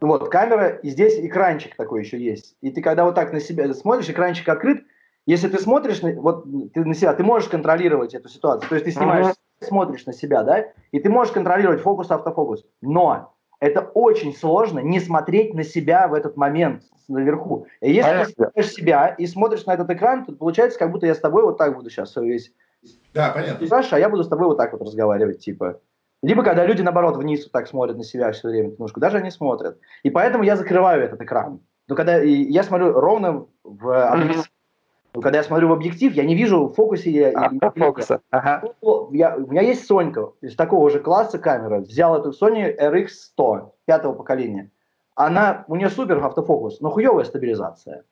[SPEAKER 2] вот камера, и здесь экранчик такой еще есть. И ты когда вот так на себя смотришь, экранчик открыт, если ты смотришь на, вот, ты на себя, ты можешь контролировать эту ситуацию. То есть ты снимаешь, смотришь на себя, да, и ты можешь контролировать фокус, автофокус. Но это очень сложно не смотреть на себя в этот момент наверху. И если ты
[SPEAKER 1] Понятно.
[SPEAKER 2] смотришь себя и смотришь на этот экран, то получается, как будто я с тобой вот так буду сейчас весь
[SPEAKER 3] Да, понятно.
[SPEAKER 2] Саша, а я буду с тобой вот так вот разговаривать, типа. Либо когда люди, наоборот, вниз вот так смотрят на себя все время, немножко, даже они смотрят. И поэтому я закрываю этот экран. Но когда и я смотрю ровно в объектив. Но когда я смотрю в объектив, я не вижу в фокусе. я- я-
[SPEAKER 1] Автофокуса. Ага.
[SPEAKER 2] Ну, я- у меня есть Сонька из такого же класса камера. Взял эту Sony RX100 пятого поколения. Она, у нее супер автофокус, но хуевая стабилизация.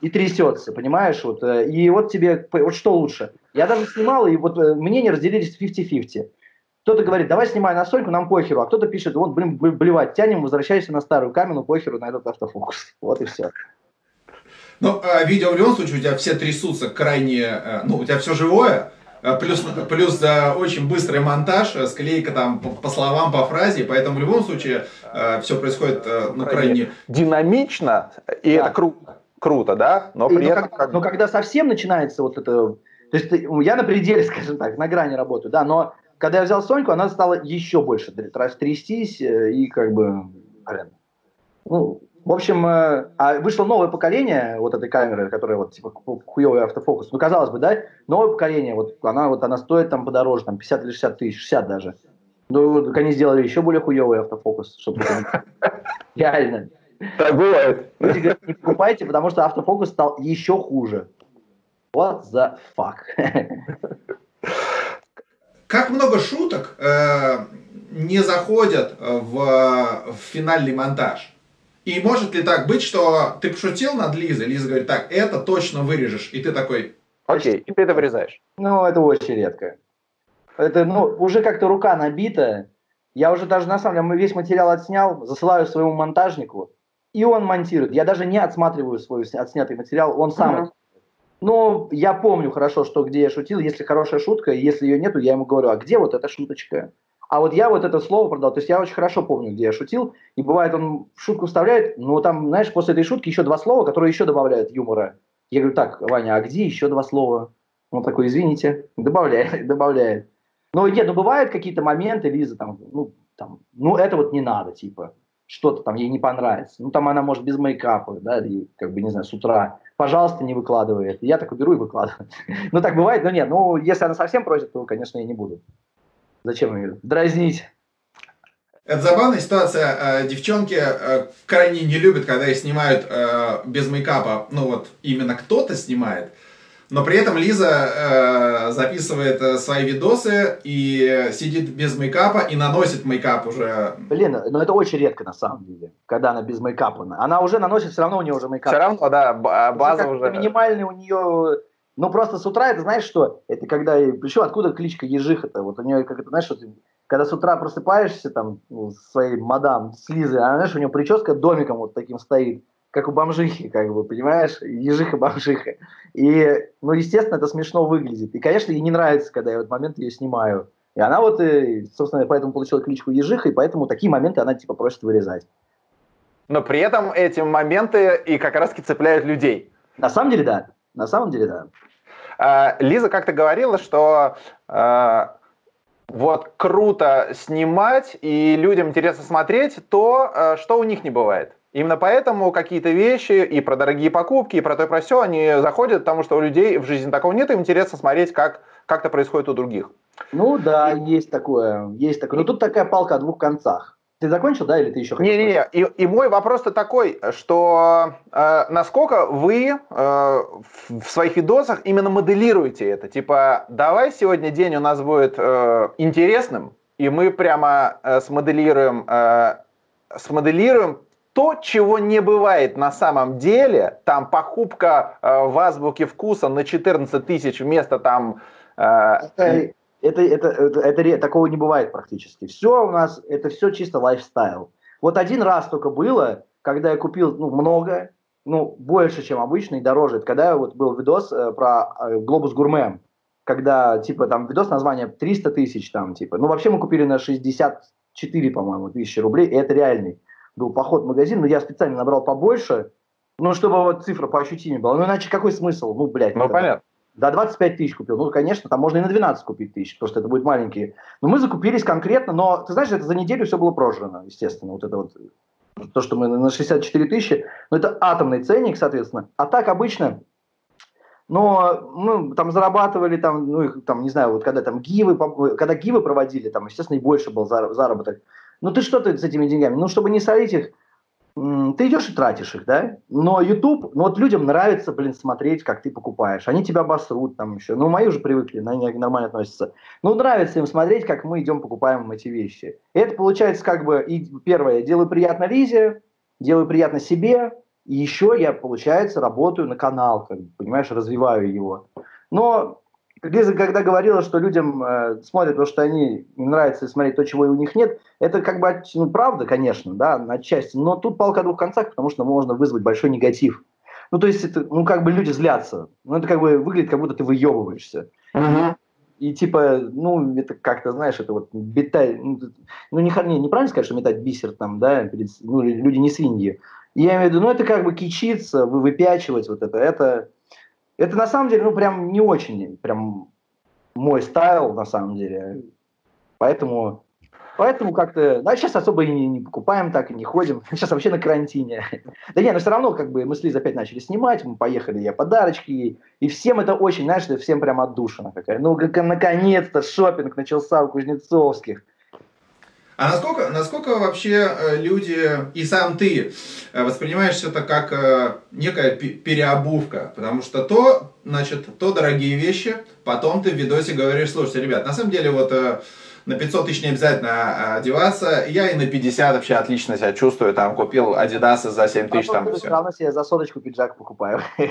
[SPEAKER 2] И трясется, понимаешь? Вот, э, и вот тебе, вот что лучше? Я даже снимал, и вот э, мнения разделились 50-50. Кто-то говорит, давай снимай на Соньку, нам похеру. А кто-то пишет, вот, блин, блевать, тянем, возвращайся на старую камеру, похеру на этот автофокус. Вот и все.
[SPEAKER 3] Ну, э, видео в любом случае у тебя все трясутся крайне, э, ну, у тебя все живое, э, плюс, плюс э, очень быстрый монтаж, склейка там по, по словам, по фразе, поэтому в любом случае все происходит, э, ну, крайне...
[SPEAKER 1] Динамично, и
[SPEAKER 2] Да.
[SPEAKER 1] это круто, круто, да? Но при
[SPEAKER 2] ну,
[SPEAKER 1] этом
[SPEAKER 2] как-
[SPEAKER 1] как
[SPEAKER 2] но когда совсем начинается вот это... То есть я на пределе, скажем так, на грани работаю, да, но когда я взял Соньку, она стала еще больше тр- тр- трястись э, и как бы... Блин. Ну, в общем, э, а вышло новое поколение вот этой камеры, которая вот типа ху- хуёвый автофокус. Ну, казалось бы, да, новое поколение, вот она вот она стоит там подороже, там 50 или 60 тысяч, 60 даже. Ну, так они сделали еще более хуёвый автофокус, чтобы... Реально.
[SPEAKER 1] так бывает.
[SPEAKER 2] Люди говорят, не покупайте, потому что автофокус стал еще хуже. What the fuck?
[SPEAKER 3] Как много шуток э, не заходят в, в финальный монтаж? И может ли так быть, что ты пошутил над Лизой, Лиза говорит, так, это точно вырежешь, и ты такой,
[SPEAKER 1] Окей, и ты это вырезаешь.
[SPEAKER 2] Ну, это очень редко. Это, ну, уже как-то рука набита. Я уже даже, на самом деле, весь материал отснял, засылаю своему монтажнику, и он монтирует. Я даже не отсматриваю свой сня- отснятый материал, он сам.
[SPEAKER 1] Мгм.
[SPEAKER 2] Но я помню хорошо, что где я шутил. Если хорошая шутка, если ее нету, я ему говорю, а где вот эта шуточка? А вот я вот это слово продал. То есть я очень хорошо помню, где я шутил. И бывает, он шутку вставляет, но там, знаешь, после этой шутки еще два слова, которые еще добавляют юмора. Я говорю, так, Ваня, а где еще два слова? Он такой, извините, добавляет, добавляет. Ну, нет, ну бывают какие-то моменты, Лиза, там, ну, там, ну, это вот не надо, типа. что-то там ей не понравится. Ну, там она может без мейкапа, да, и, как бы, не знаю, с утра. Пожалуйста, не выкладывай это. Я так беру и выкладываю. ну, так бывает, но нет. Ну, если она совсем просит, то, конечно, я не буду. Зачем ее дразнить?
[SPEAKER 3] Это забавная ситуация. Э, девчонки э, крайне не любят, когда их снимают э, без мейкапа. Ну вот именно кто-то снимает. Но при этом Лиза записывает свои видосы и сидит без мейкапа и наносит мейкап уже.
[SPEAKER 2] Блин, ну это очень редко на самом деле, когда она без мейкапа. Она уже наносит, все равно у нее уже мейкап.
[SPEAKER 1] Все равно, да, база уже.
[SPEAKER 2] Минимальный у нее ну, просто с утра, это знаешь что? Это когда, причем откуда кличка Ежиха-то? Вот у нее, как это, знаешь, вот, когда с утра просыпаешься там ну, своей мадам с Лизой, а знаешь, у нее прическа домиком вот таким стоит, как у бомжихи, как бы, понимаешь? Ежиха-бомжиха. И, ну, естественно, это смешно выглядит. И, конечно, ей не нравится, когда я в этот момент ее снимаю. И она вот, и, собственно, поэтому получила кличку Ежиха, и поэтому такие моменты она, типа, просит вырезать.
[SPEAKER 1] Но при этом эти моменты и как раз-таки цепляют людей.
[SPEAKER 2] На самом деле, да. На самом деле, да.
[SPEAKER 1] А, Лиза как-то говорила, что а, вот круто снимать и людям интересно смотреть то, а, что у них не бывает. Именно поэтому какие-то вещи и про дорогие покупки, и про то, и про все, они заходят, потому что у людей в жизни такого нет, им интересно смотреть, как, как это происходит у других.
[SPEAKER 2] Ну да, есть такое, есть такое. Но тут такая палка о двух концах. Ты закончил, да, или ты еще
[SPEAKER 1] Не-не-не, и, и мой вопрос-то такой, что э, насколько вы э, в своих видосах именно моделируете это? Типа, давай сегодня день у нас будет э, интересным, и мы прямо э, смоделируем, э, смоделируем то, чего не бывает на самом деле. Там покупка э, в азбуке вкуса на 14 тысяч вместо там...
[SPEAKER 2] Э, это, это, это, это, такого не бывает практически. Все у нас, это все чисто лайфстайл. Вот один раз только было, когда я купил ну, много, ну, больше, чем обычно, и дороже. Это когда вот был видос э, про э, Глобус Гурме, когда, типа, там, видос название 300 тысяч, там, типа. Ну, вообще мы купили на 64, по-моему, тысячи рублей, и это реальный был поход в магазин, но я специально набрал побольше, ну, чтобы вот цифра поощутимее была. Ну, иначе какой смысл? Ну, блядь.
[SPEAKER 1] Ну, понятно.
[SPEAKER 2] До 25 тысяч купил. Ну, конечно, там можно и на 12 купить тысяч, потому что это будет маленькие. Но мы закупились конкретно, но, ты знаешь, это за неделю все было прожрано, естественно. Вот это вот, то, что мы на 64 тысячи, ну, это атомный ценник, соответственно. А так обычно, но мы там зарабатывали, там, ну, их, там, не знаю, вот когда там гивы, когда гивы проводили, там, естественно, и больше был заработок. Ну, ты что ты с этими деньгами? Ну, чтобы не солить их, ты идешь и тратишь их, да? Но YouTube, ну вот людям нравится, блин, смотреть, как ты покупаешь. Они тебя обосрут там еще. Ну, мои уже привыкли, них нормально относятся. Ну, нравится им смотреть, как мы идем покупаем эти вещи. И это получается как бы, и первое, делаю приятно Лизе, делаю приятно себе, и еще я, получается, работаю на канал, как, понимаешь, развиваю его. Но Лиза, когда говорила, что людям э, смотрят, потому что они им нравится смотреть то, чего у них нет, это как бы ну, правда, конечно, да, отчасти, но тут палка о двух концах, потому что можно вызвать большой негатив. Ну, то есть, это, ну, как бы люди злятся. Ну, это как бы выглядит, как будто ты выебываешься. Угу. И типа, ну, это как-то, знаешь, это вот метать, ну, ну не, не, неправильно сказать, что метать бисер там, да, перед, ну, люди не свиньи. Я имею в виду, ну, это как бы кичиться, вы, выпячивать вот это, это, это на самом деле, ну, прям не очень, прям мой стайл, на самом деле. Поэтому, поэтому как-то, да, сейчас особо и не, не покупаем так, и не ходим. Сейчас вообще на карантине. Да не, но все равно, как бы, мы с Лизой опять начали снимать, мы поехали, я подарочки. И всем это очень, знаешь, всем прям отдушина какая. Ну, как наконец-то шопинг начался у Кузнецовских.
[SPEAKER 3] А насколько, насколько вообще э, люди и сам ты э, воспринимаешь это как э, некая переобувка? Потому что то, значит, то дорогие вещи, потом ты в видосе говоришь, слушайте, ребят, на самом деле вот на 500 тысяч не обязательно а, одеваться. Я и на 50 вообще отлично себя чувствую. Там купил Adidas за 7 тысяч. Там
[SPEAKER 2] все равно себе за соточку пиджак покупаю.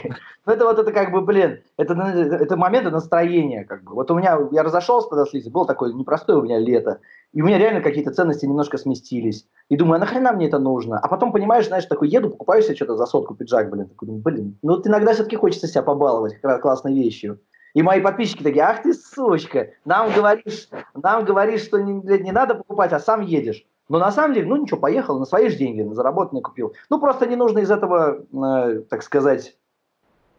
[SPEAKER 2] Ну это вот это как бы, блин, это, это моменты настроения. Как бы. Вот у меня, я разошелся тогда с Лизой, было такое непростое у меня лето. И у меня реально какие-то ценности немножко сместились. И думаю, а нахрена мне это нужно? А потом, понимаешь, знаешь, такой еду, покупаю себе что-то за сотку пиджак, блин. Такой, блин, ну вот иногда все-таки хочется себя побаловать классной вещью. И мои подписчики такие, ах ты сучка, нам говоришь, нам говоришь, что не, не надо покупать, а сам едешь. Но на самом деле, ну ничего, поехал, на свои же деньги, на заработанные купил. Ну просто не нужно из этого, э, так сказать,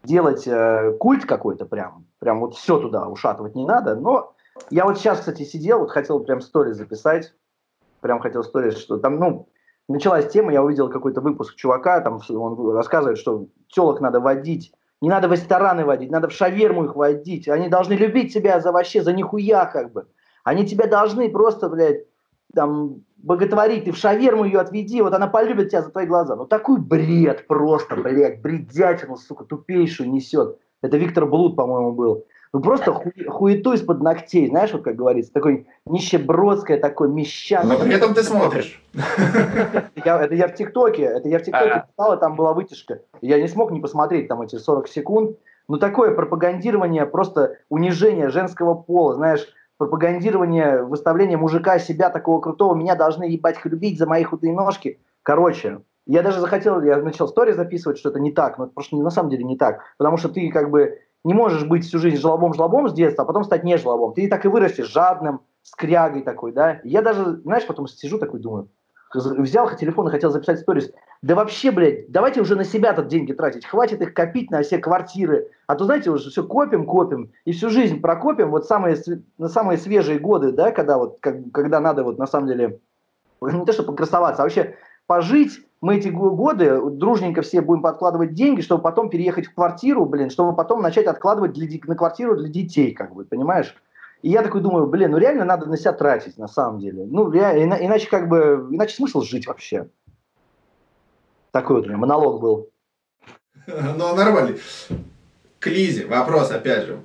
[SPEAKER 2] делать э, культ какой-то прям. Прям вот все туда ушатывать не надо. Но я вот сейчас, кстати, сидел, вот хотел прям сторис записать. Прям хотел сторис, что там, ну, началась тема, я увидел какой-то выпуск чувака, там он рассказывает, что телок надо водить, не надо в рестораны водить, надо в шаверму их водить. Они должны любить тебя за вообще, за нихуя как бы. Они тебя должны просто, блядь, там, боготворить, ты в шаверму ее отведи, вот она полюбит тебя за твои глаза. Ну такой бред просто, блядь, бредятину, сука, тупейшую несет. Это Виктор Блуд, по-моему, был. Ну просто ху, хуету из-под ногтей, знаешь, вот как говорится, такой нищебродское, такой мещан.
[SPEAKER 3] Но при этом ты смотришь.
[SPEAKER 2] Я, это я в ТикТоке, это я в ТикТоке писал, и там была вытяжка. Я не смог не посмотреть там эти 40 секунд. Ну такое пропагандирование, просто унижение женского пола, знаешь, пропагандирование, выставление мужика себя такого крутого, меня должны ебать любить за мои худые ножки. Короче, я даже захотел, я начал стори записывать, что это не так, но это просто на самом деле не так, потому что ты как бы не можешь быть всю жизнь жлобом-жлобом с детства, а потом стать не жлобом. Ты так и вырастешь жадным, скрягой такой, да. я даже, знаешь, потом сижу такой, думаю, взял телефон и хотел записать сторис. Да вообще, блядь, давайте уже на себя тут деньги тратить. Хватит их копить на все квартиры. А то, знаете, уже все копим, копим. И всю жизнь прокопим. Вот самые, на самые свежие годы, да, когда вот, как, когда надо вот на самом деле, не то, чтобы покрасоваться, а вообще пожить, мы эти годы дружненько все будем подкладывать деньги, чтобы потом переехать в квартиру, блин, чтобы потом начать откладывать для, на квартиру для детей, как бы, понимаешь? И я такой думаю, блин, ну реально надо на себя тратить, на самом деле. Ну, реально, иначе как бы, иначе смысл жить вообще. Такой вот у меня монолог был.
[SPEAKER 3] Ну, нормально. К Лизе вопрос, опять же.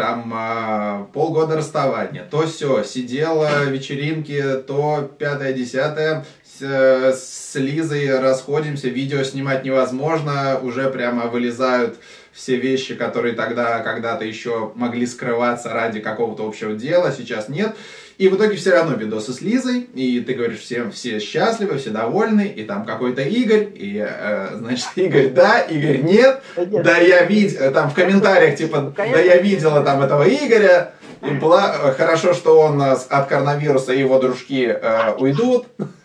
[SPEAKER 3] Э, там а, полгода расставания, то все, сидела вечеринки, то пятое-десятое, с, с Лизой расходимся, видео снимать невозможно, уже прямо вылезают все вещи, которые тогда когда-то еще могли скрываться ради какого-то общего дела, сейчас нет. И в итоге все равно видосы с Лизой, и ты говоришь всем, все счастливы, все довольны, и там какой-то Игорь, и, э, значит, Игорь да, Игорь нет, да, да я видел, там в комментариях, типа, да я видела там этого Игоря, и была, э, хорошо, что он от коронавируса и его дружки э, уйдут.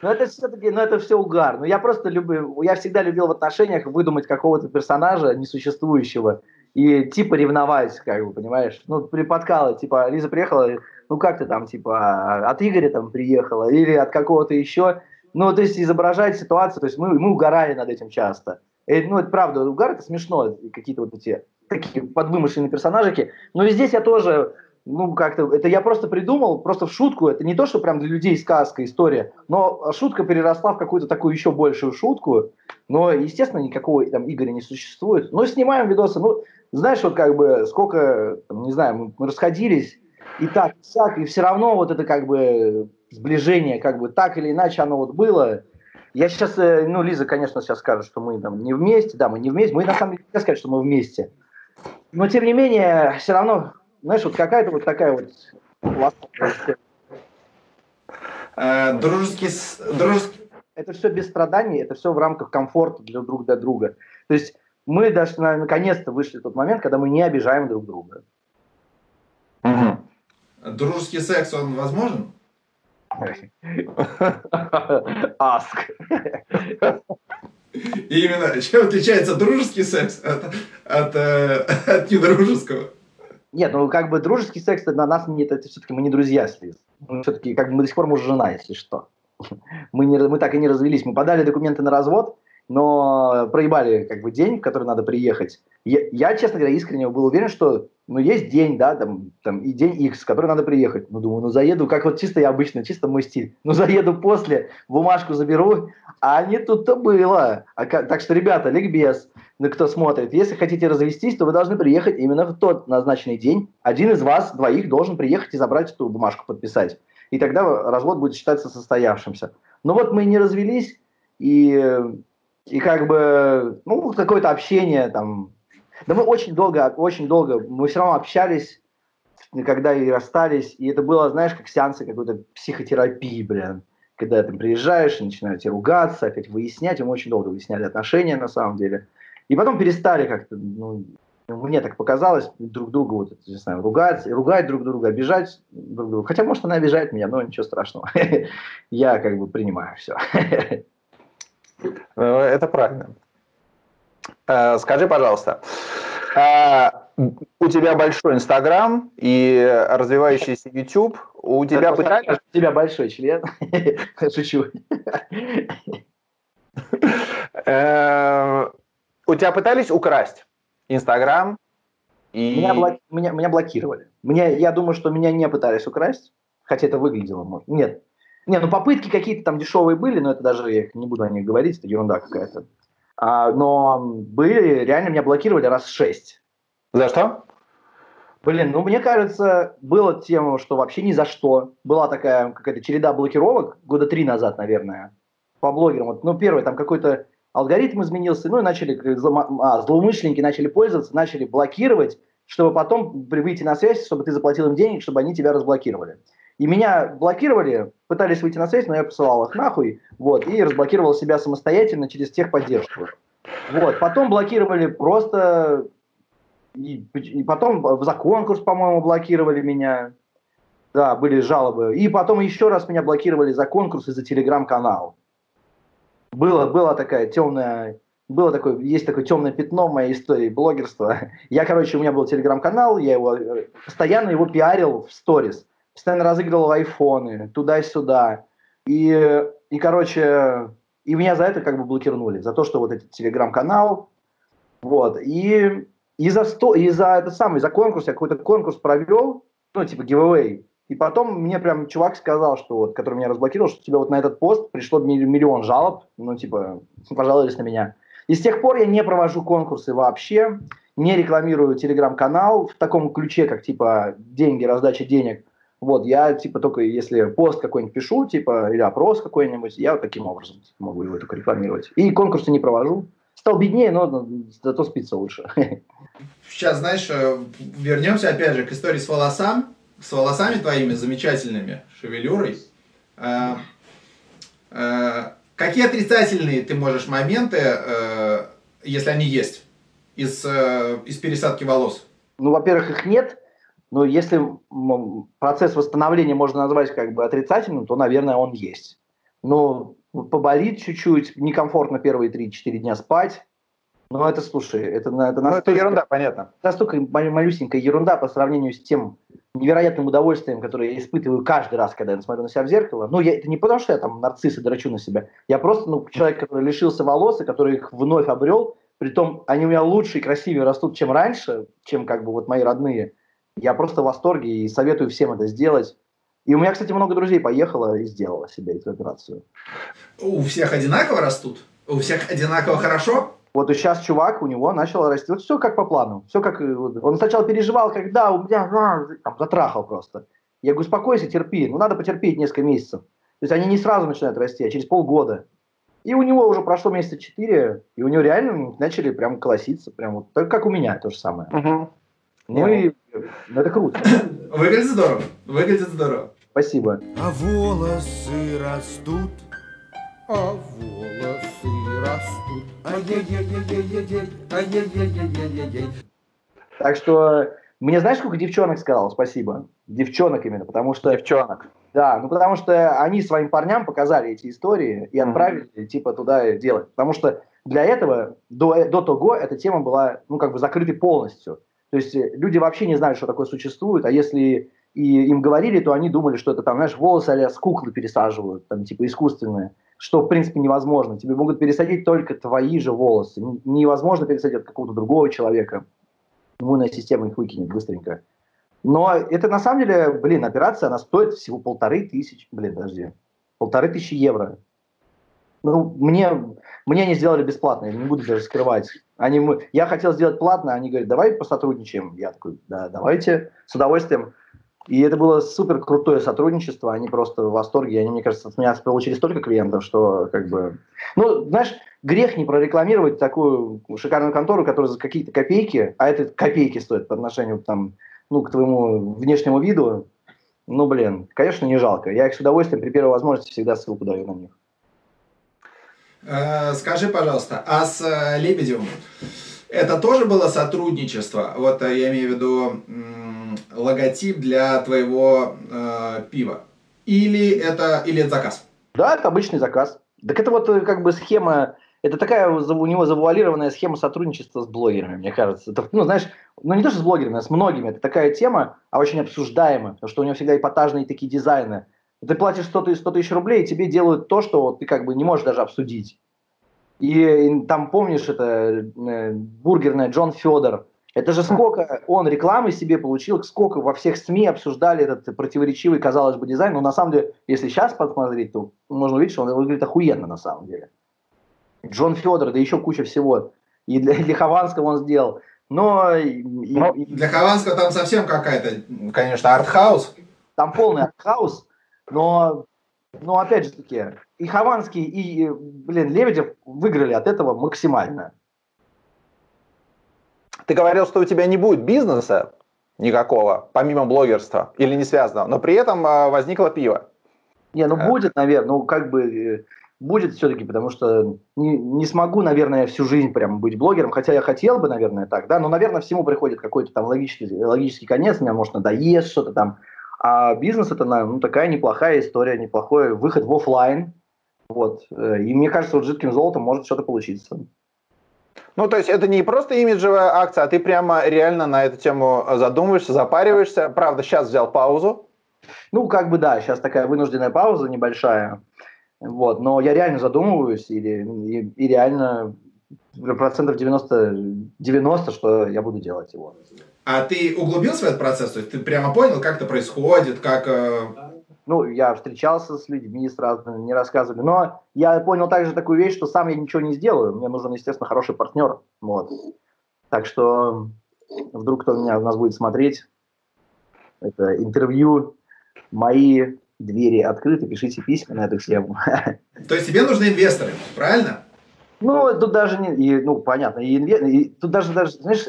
[SPEAKER 2] Но это все-таки, ну это все угар. Ну я просто люблю, я всегда любил в отношениях выдумать какого-то персонажа несуществующего и типа ревновать, как бы, понимаешь? Ну, приподкала, типа, Лиза приехала, ну как ты там, типа, от Игоря там приехала или от какого-то еще. Ну, то есть изображать ситуацию, то есть мы, мы угорали над этим часто. И, ну, это правда, угар это смешно, какие-то вот эти такие подвымышленные персонажики. Но здесь я тоже ну, как-то, это я просто придумал, просто в шутку, это не то, что прям для людей сказка, история, но шутка переросла в какую-то такую еще большую шутку, но, естественно, никакого там Игоря не существует. Но снимаем видосы, ну, знаешь, вот как бы сколько, там, не знаю, мы, мы расходились, и так, и так, и все равно вот это как бы сближение, как бы так или иначе оно вот было. Я сейчас, э, ну, Лиза, конечно, сейчас скажет, что мы там не вместе, да, мы не вместе, мы на самом деле не сказать, что мы вместе. Но, тем не менее, все равно знаешь, вот какая-то вот такая вот
[SPEAKER 3] э, дружеский, дружеский...
[SPEAKER 2] Это все без страданий, это все в рамках комфорта для друг для друга. То есть мы даже наконец-то вышли в тот момент, когда мы не обижаем друг друга.
[SPEAKER 3] Угу. Дружеский секс, он возможен?
[SPEAKER 2] Аск.
[SPEAKER 3] Именно, чем отличается дружеский секс от, от, э, от недружеского?
[SPEAKER 2] Нет, ну как бы дружеский секс на нас нет, это все-таки мы не друзья с Лиз. Мы все-таки как бы мы до сих пор муж и жена, если что. Мы, не, мы так и не развелись. Мы подали документы на развод, но проебали как бы день, в который надо приехать. Я, я, честно говоря, искренне был уверен, что ну, есть день, да, там, там, и день X, в который надо приехать. Ну, думаю, ну, заеду, как вот чисто я обычно, чисто мой стиль. Ну, заеду после, бумажку заберу, а не тут-то было. А, так что, ребята, ликбез, ну, кто смотрит, если хотите развестись, то вы должны приехать именно в тот назначенный день. Один из вас, двоих, должен приехать и забрать эту бумажку, подписать. И тогда развод будет считаться состоявшимся. Но вот мы не развелись, и и как бы, ну, какое-то общение там. Да мы очень долго, очень долго, мы все равно общались, когда и расстались, и это было, знаешь, как сеансы какой-то психотерапии, блин. Когда ты приезжаешь, начинают тебе ругаться, опять выяснять, и мы очень долго выясняли отношения, на самом деле. И потом перестали как-то, ну, мне так показалось, друг друга вот, не знаю, ругать, ругать друг друга, обижать друг друга. Хотя, может, она обижает меня, но ничего страшного. Я как бы принимаю все.
[SPEAKER 1] Ну, это правильно. Э, скажи, пожалуйста, э, у тебя большой Инстаграм и развивающийся YouTube. У тебя пытались...
[SPEAKER 2] У тебя большой член. Шучу.
[SPEAKER 1] Э, у тебя пытались украсть Инстаграм?
[SPEAKER 2] И... Меня, блок... меня, меня блокировали. Меня, я думаю, что меня не пытались украсть, хотя это выглядело, может. Нет. Не, ну попытки какие-то там дешевые были, но это даже я не буду о них говорить, это ерунда какая-то. А, но были, реально меня блокировали раз шесть.
[SPEAKER 1] За что?
[SPEAKER 2] Блин, ну мне кажется, было тема, что вообще ни за что. Была такая какая-то череда блокировок года три назад, наверное, по блогерам. Вот, ну, первый, там какой-то алгоритм изменился, ну и начали, а, злоумышленники начали пользоваться, начали блокировать, чтобы потом выйти на связь, чтобы ты заплатил им денег, чтобы они тебя разблокировали. И меня блокировали, пытались выйти на связь, но я посылал их нахуй, вот, и разблокировал себя самостоятельно через техподдержку. Вот, потом блокировали просто, и, и потом за конкурс, по-моему, блокировали меня, да, были жалобы. И потом еще раз меня блокировали за конкурс и за телеграм-канал. Было, была такая темная было такое, есть такое темное пятно в моей истории блогерства. Я, короче, у меня был телеграм-канал, я его э, постоянно его пиарил в сторис постоянно разыгрывал айфоны туда-сюда. И, и, короче, и меня за это как бы блокировали, за то, что вот этот телеграм-канал, вот, и, и за, сто, и за это самое, за конкурс, я какой-то конкурс провел, ну, типа giveaway, и потом мне прям чувак сказал, что вот, который меня разблокировал, что тебе вот на этот пост пришло миллион жалоб, ну, типа, пожаловались на меня. И с тех пор я не провожу конкурсы вообще, не рекламирую телеграм-канал в таком ключе, как, типа, деньги, раздача денег – вот, я, типа, только если пост какой-нибудь пишу, типа, или опрос какой-нибудь, я вот таким образом могу его только рекламировать. И конкурсы не провожу. Стал беднее, но зато спится лучше.
[SPEAKER 3] Сейчас, знаешь, э, вернемся опять же к истории с волосами, с волосами твоими замечательными, шевелюрой. Э, э, какие отрицательные ты можешь моменты, если они есть, из, из пересадки волос?
[SPEAKER 2] Ну, во-первых, их нет. Но если процесс восстановления можно назвать как бы отрицательным, то, наверное, он есть. Но поболит чуть-чуть, некомфортно первые 3-4 дня спать. Но это, слушай, это, это
[SPEAKER 1] настолько... Ну, это ерунда, понятно.
[SPEAKER 2] Настолько малюсенькая ерунда по сравнению с тем невероятным удовольствием, которое я испытываю каждый раз, когда я смотрю на себя в зеркало. Ну, я, это не потому, что я там нарцисс и драчу на себя. Я просто ну, человек, который лишился волос, и который их вновь обрел. Притом они у меня лучше и красивее растут, чем раньше, чем как бы вот мои родные. Я просто в восторге и советую всем это сделать. И у меня, кстати, много друзей поехало и сделало себе эту операцию.
[SPEAKER 3] У всех одинаково растут? У всех одинаково хорошо?
[SPEAKER 2] Вот и сейчас чувак, у него начало расти. Вот все как по плану. Все как... Он сначала переживал, когда у меня... Там, затрахал просто. Я говорю, успокойся, терпи. Ну, надо потерпеть несколько месяцев. То есть они не сразу начинают расти, а через полгода. И у него уже прошло месяца четыре, и у него реально начали прям колоситься. Прям вот, так как у меня то же самое. Угу. Ну и ну, это круто.
[SPEAKER 3] Выглядит здорово. Выглядит здорово.
[SPEAKER 2] Спасибо.
[SPEAKER 7] А волосы растут. А волосы растут. Ай-яй-яй-яй-яй-яй. Ай-яй-яй-яй-яй-яй.
[SPEAKER 2] Так что мне знаешь, сколько девчонок сказал спасибо? Девчонок именно, потому что...
[SPEAKER 1] Девчонок.
[SPEAKER 2] Да, ну потому что они своим парням показали эти истории и отправили mm-hmm. типа туда делать. Потому что для этого, до, до того, эта тема была, ну, как бы закрытой полностью. То есть э, люди вообще не знают, что такое существует, а если и им говорили, то они думали, что это там, знаешь, волосы а с куклы пересаживают, там, типа, искусственные, что, в принципе, невозможно. Тебе могут пересадить только твои же волосы. Невозможно пересадить от какого-то другого человека. Иммунная система их выкинет быстренько. Но это, на самом деле, блин, операция, она стоит всего полторы тысячи, блин, подожди, полторы тысячи евро. Ну, мне, мне они сделали бесплатно, я не буду даже скрывать. Они, я хотел сделать платно, они говорят, давай посотрудничаем. Я такой, да, давайте, с удовольствием. И это было супер крутое сотрудничество, они просто в восторге, они, мне кажется, от меня получили столько клиентов, что как бы... Ну, знаешь, грех не прорекламировать такую шикарную контору, которая за какие-то копейки, а это копейки стоит по отношению там, ну, к твоему внешнему виду, ну, блин, конечно, не жалко. Я их с удовольствием при первой возможности всегда ссылку даю на них.
[SPEAKER 3] Э, скажи, пожалуйста, а с э, Лебедевым это тоже было сотрудничество? Вот э, я имею в виду логотип для твоего э, пива. Или это, или это заказ?
[SPEAKER 2] Да, это обычный заказ. Так это вот как бы схема это такая у него завуалированная схема сотрудничества с блогерами, мне кажется. Это, ну, знаешь, ну не то, что с блогерами, а с многими. Это такая тема, а очень обсуждаемая, потому что у него всегда эпатажные такие дизайны. Ты платишь 100, 100 тысяч рублей, и тебе делают то, что ты как бы не можешь даже обсудить. И, и там, помнишь, это э, бургерная Джон Федор, это же сколько он рекламы себе получил, сколько во всех СМИ обсуждали этот противоречивый, казалось бы, дизайн. Но на самом деле, если сейчас посмотреть, то можно увидеть, что он выглядит охуенно на самом деле. Джон Федор, да еще куча всего. И для, для Хованского он сделал. Но,
[SPEAKER 3] Но и, для Хованского там совсем какая-то, конечно, артхаус.
[SPEAKER 2] Там полный артхаус, но, но опять же таки, и Хованский, и, блин, Лебедев выиграли от этого максимально.
[SPEAKER 1] Ты говорил, что у тебя не будет бизнеса никакого, помимо блогерства, или не связанного, но при этом а, возникло пиво.
[SPEAKER 2] Не, ну будет, наверное, ну как бы э, будет все-таки, потому что не, не смогу, наверное, всю жизнь прям быть блогером, хотя я хотел бы, наверное, так, да, но, наверное, всему приходит какой-то там логический, логический конец, меня, может, надоест что-то там, а бизнес это ну, такая неплохая история, неплохой выход в офлайн, вот, э, и мне кажется, вот жидким золотом может что-то получиться.
[SPEAKER 1] Ну, то есть это не просто имиджевая акция, а ты прямо реально на эту тему задумываешься, запариваешься. Правда, сейчас взял паузу.
[SPEAKER 2] Ну, как бы да, сейчас такая вынужденная пауза небольшая. Вот, но я реально задумываюсь и, и, и реально процентов 90, 90, что я буду делать его.
[SPEAKER 3] А ты углубился в этот процесс? То есть ты прямо понял, как это происходит, как... Э,
[SPEAKER 2] ну, я встречался с людьми сразу, не рассказывали. Но я понял также такую вещь, что сам я ничего не сделаю. Мне нужен, естественно, хороший партнер. Вот. Так что вдруг кто меня нас будет смотреть, это интервью, мои двери открыты, пишите письма на эту тему.
[SPEAKER 3] То есть тебе нужны инвесторы, правильно?
[SPEAKER 2] Ну, тут даже не, и, ну, понятно, и, и тут даже, даже, знаешь,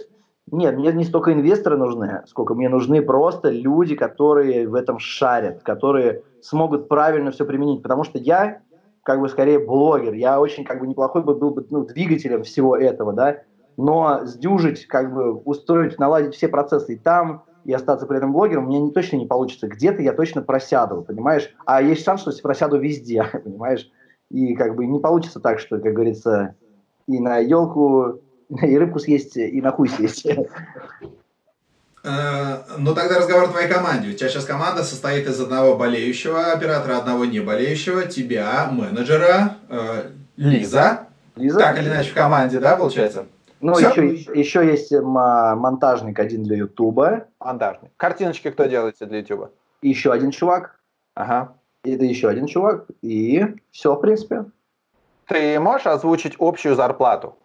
[SPEAKER 2] нет, мне не столько инвесторы нужны, сколько мне нужны просто люди, которые в этом шарят, которые смогут правильно все применить. Потому что я, как бы скорее блогер, я очень как бы неплохой бы был бы ну, двигателем всего этого, да, но сдюжить, как бы устроить, наладить все процессы и там, и остаться при этом блогером, мне не, точно не получится. Где-то я точно просяду, понимаешь? А есть шанс, что просяду везде, понимаешь? И как бы не получится так, что, как говорится, и на елку и рыбку съесть, и на хуй съесть.
[SPEAKER 3] Э, ну тогда разговор о твоей команде. У тебя сейчас команда состоит из одного болеющего оператора, одного не болеющего, тебя, менеджера, э, Лиза. Лиза. Так или иначе в команде, да, получается?
[SPEAKER 2] Ну, еще, еще есть монтажник один для Ютуба.
[SPEAKER 1] Монтажник. Картиночки кто делает для Ютуба?
[SPEAKER 2] Еще один чувак.
[SPEAKER 1] Ага.
[SPEAKER 2] Это еще один чувак. И все, в принципе.
[SPEAKER 1] Ты можешь озвучить общую зарплату?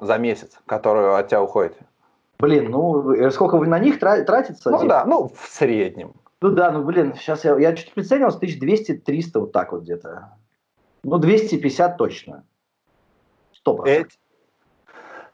[SPEAKER 1] За месяц, которую от тебя уходит?
[SPEAKER 2] Блин, ну э, сколько вы на них тратится?
[SPEAKER 1] Ну да, ну в среднем.
[SPEAKER 2] Ну да, ну блин, сейчас я, я чуть приценивался, 1200-300 вот так вот где-то. Ну 250 точно.
[SPEAKER 1] Сто Эти,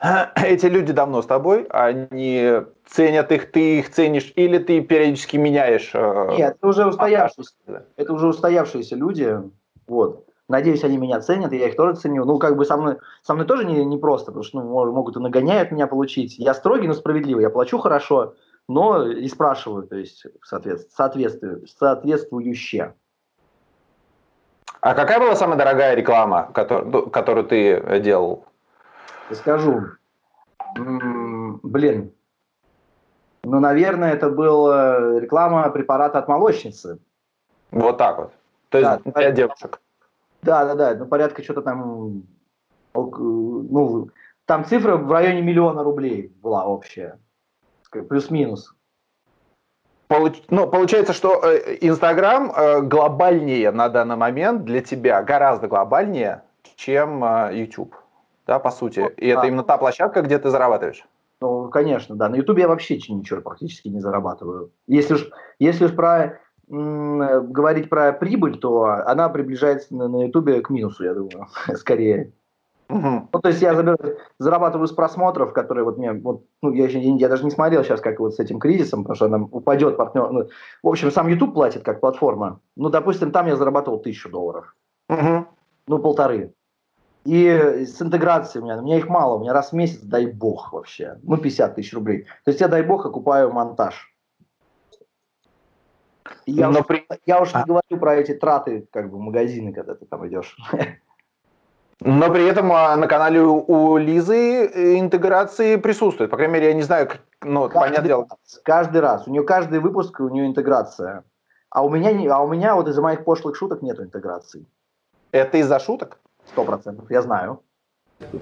[SPEAKER 1] эти люди давно с тобой, они ценят их, ты их ценишь, или ты периодически меняешь?
[SPEAKER 2] Э, Нет, это уже устоявшиеся, это уже устоявшиеся люди, вот. Надеюсь, они меня ценят, и я их тоже ценю. Ну, как бы со мной, со мной тоже не, не просто, потому что ну, могут и нагоняют меня получить. Я строгий, но справедливый, я плачу хорошо, но и спрашиваю, то есть соответствую, соответствующе.
[SPEAKER 1] А какая была самая дорогая реклама, которую, которую ты делал?
[SPEAKER 2] Скажу. Блин. Ну, наверное, это была реклама препарата от молочницы.
[SPEAKER 1] Вот так вот. То есть да, для девушек.
[SPEAKER 2] Да, да, да, ну порядка что-то там, ну, там цифра в районе миллиона рублей была общая, плюс-минус.
[SPEAKER 1] Получ... Ну, получается, что э, Инстаграм э, глобальнее на данный момент для тебя, гораздо глобальнее, чем э, YouTube, да, по сути. И да. это именно та площадка, где ты зарабатываешь.
[SPEAKER 2] Ну, конечно, да. На YouTube я вообще ничего практически не зарабатываю. Если уж, если уж про говорить про прибыль, то она приближается на, YouTube к минусу, я думаю, скорее. Угу. Ну, то есть я зарабатываю с просмотров, которые вот мне, вот, ну, я, еще, я даже не смотрел сейчас, как вот с этим кризисом, потому что нам упадет партнер. Ну, в общем, сам YouTube платит как платформа. Ну, допустим, там я зарабатывал тысячу долларов. Угу. Ну, полторы. И с интеграцией у меня, у меня их мало, у меня раз в месяц, дай бог вообще, ну, 50 тысяч рублей. То есть я, дай бог, окупаю монтаж. Я, Но уж, при... я уж а... не говорю про эти траты, как бы, магазины, когда ты там идешь.
[SPEAKER 1] Но при этом а, на канале у, Лизы э, интеграции присутствует. По крайней мере, я не знаю, как, ну, понятное
[SPEAKER 2] Каждый
[SPEAKER 1] дело.
[SPEAKER 2] раз, каждый раз. У нее каждый выпуск, у нее интеграция. А у меня, не, а у меня вот из-за моих пошлых шуток нету интеграции.
[SPEAKER 1] Это из-за шуток?
[SPEAKER 2] Сто процентов, я знаю.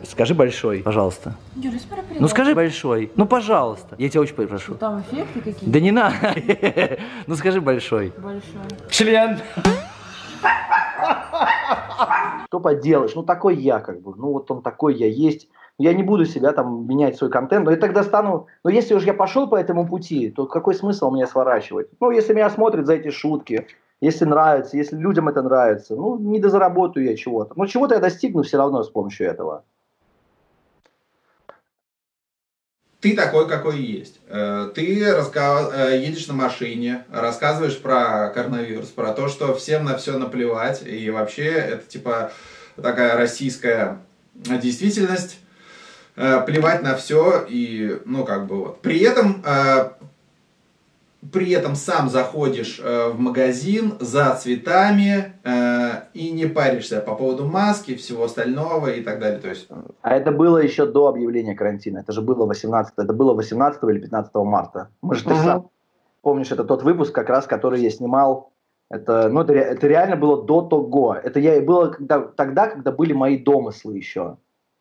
[SPEAKER 4] Скажи большой, пожалуйста.
[SPEAKER 5] Юрий, спора привет.
[SPEAKER 4] Ну скажи большой. Ну пожалуйста. Я тебя очень прошу.
[SPEAKER 5] Там эффекты какие-то?
[SPEAKER 4] Да не надо. Ну скажи большой.
[SPEAKER 5] Большой.
[SPEAKER 4] Член.
[SPEAKER 2] Что поделаешь? Ну, такой я, как бы. Ну, вот он такой я есть. Я не буду себя там менять свой контент, но я тогда стану... Но если уж я пошел по этому пути, то какой смысл меня сворачивать? Ну, если меня смотрят за эти шутки, если нравится, если людям это нравится, ну, не дозаработаю я чего-то. Но чего-то я достигну все равно с помощью этого.
[SPEAKER 3] Ты такой, какой есть. Э, Ты раска- э, едешь на машине, рассказываешь про коронавирус, про то, что всем на все наплевать, и вообще это типа такая российская действительность, э, плевать на все, и ну как бы вот. При этом при этом сам заходишь э, в магазин за цветами э, и не паришься по поводу маски, всего остального и так далее. То есть
[SPEAKER 2] А это было еще до объявления карантина. Это же было 18, это было 18 или 15 марта. Мы же ты сам помнишь, это тот выпуск, как раз, который я снимал. Это, ну, это, это реально было до того. Это я и было когда, тогда, когда были мои домыслы еще,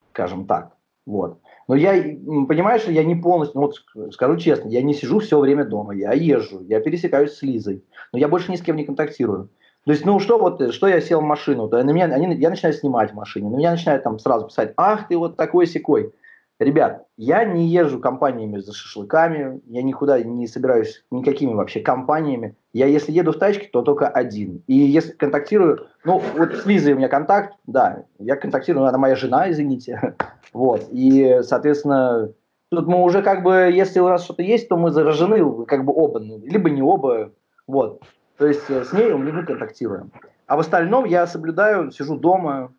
[SPEAKER 2] скажем так. Вот. Но я, понимаешь, я не полностью, ну, вот ск- скажу честно, я не сижу все время дома, я езжу, я пересекаюсь с Лизой, но я больше ни с кем не контактирую. То есть, ну что вот, э, что я сел в машину, то на меня, они, я начинаю снимать в машине, на меня начинают там сразу писать, ах ты вот такой секой. Ребят, я не езжу компаниями за шашлыками, я никуда не собираюсь никакими вообще компаниями. Я если еду в тачке, то только один. И если контактирую, ну вот с Лизой у меня контакт, да, я контактирую, она моя жена, извините. Вот, и, соответственно, тут мы уже как бы, если у нас что-то есть, то мы заражены как бы оба, либо не оба, вот. То есть э, с ней мы контактируем. А в остальном я соблюдаю, сижу дома.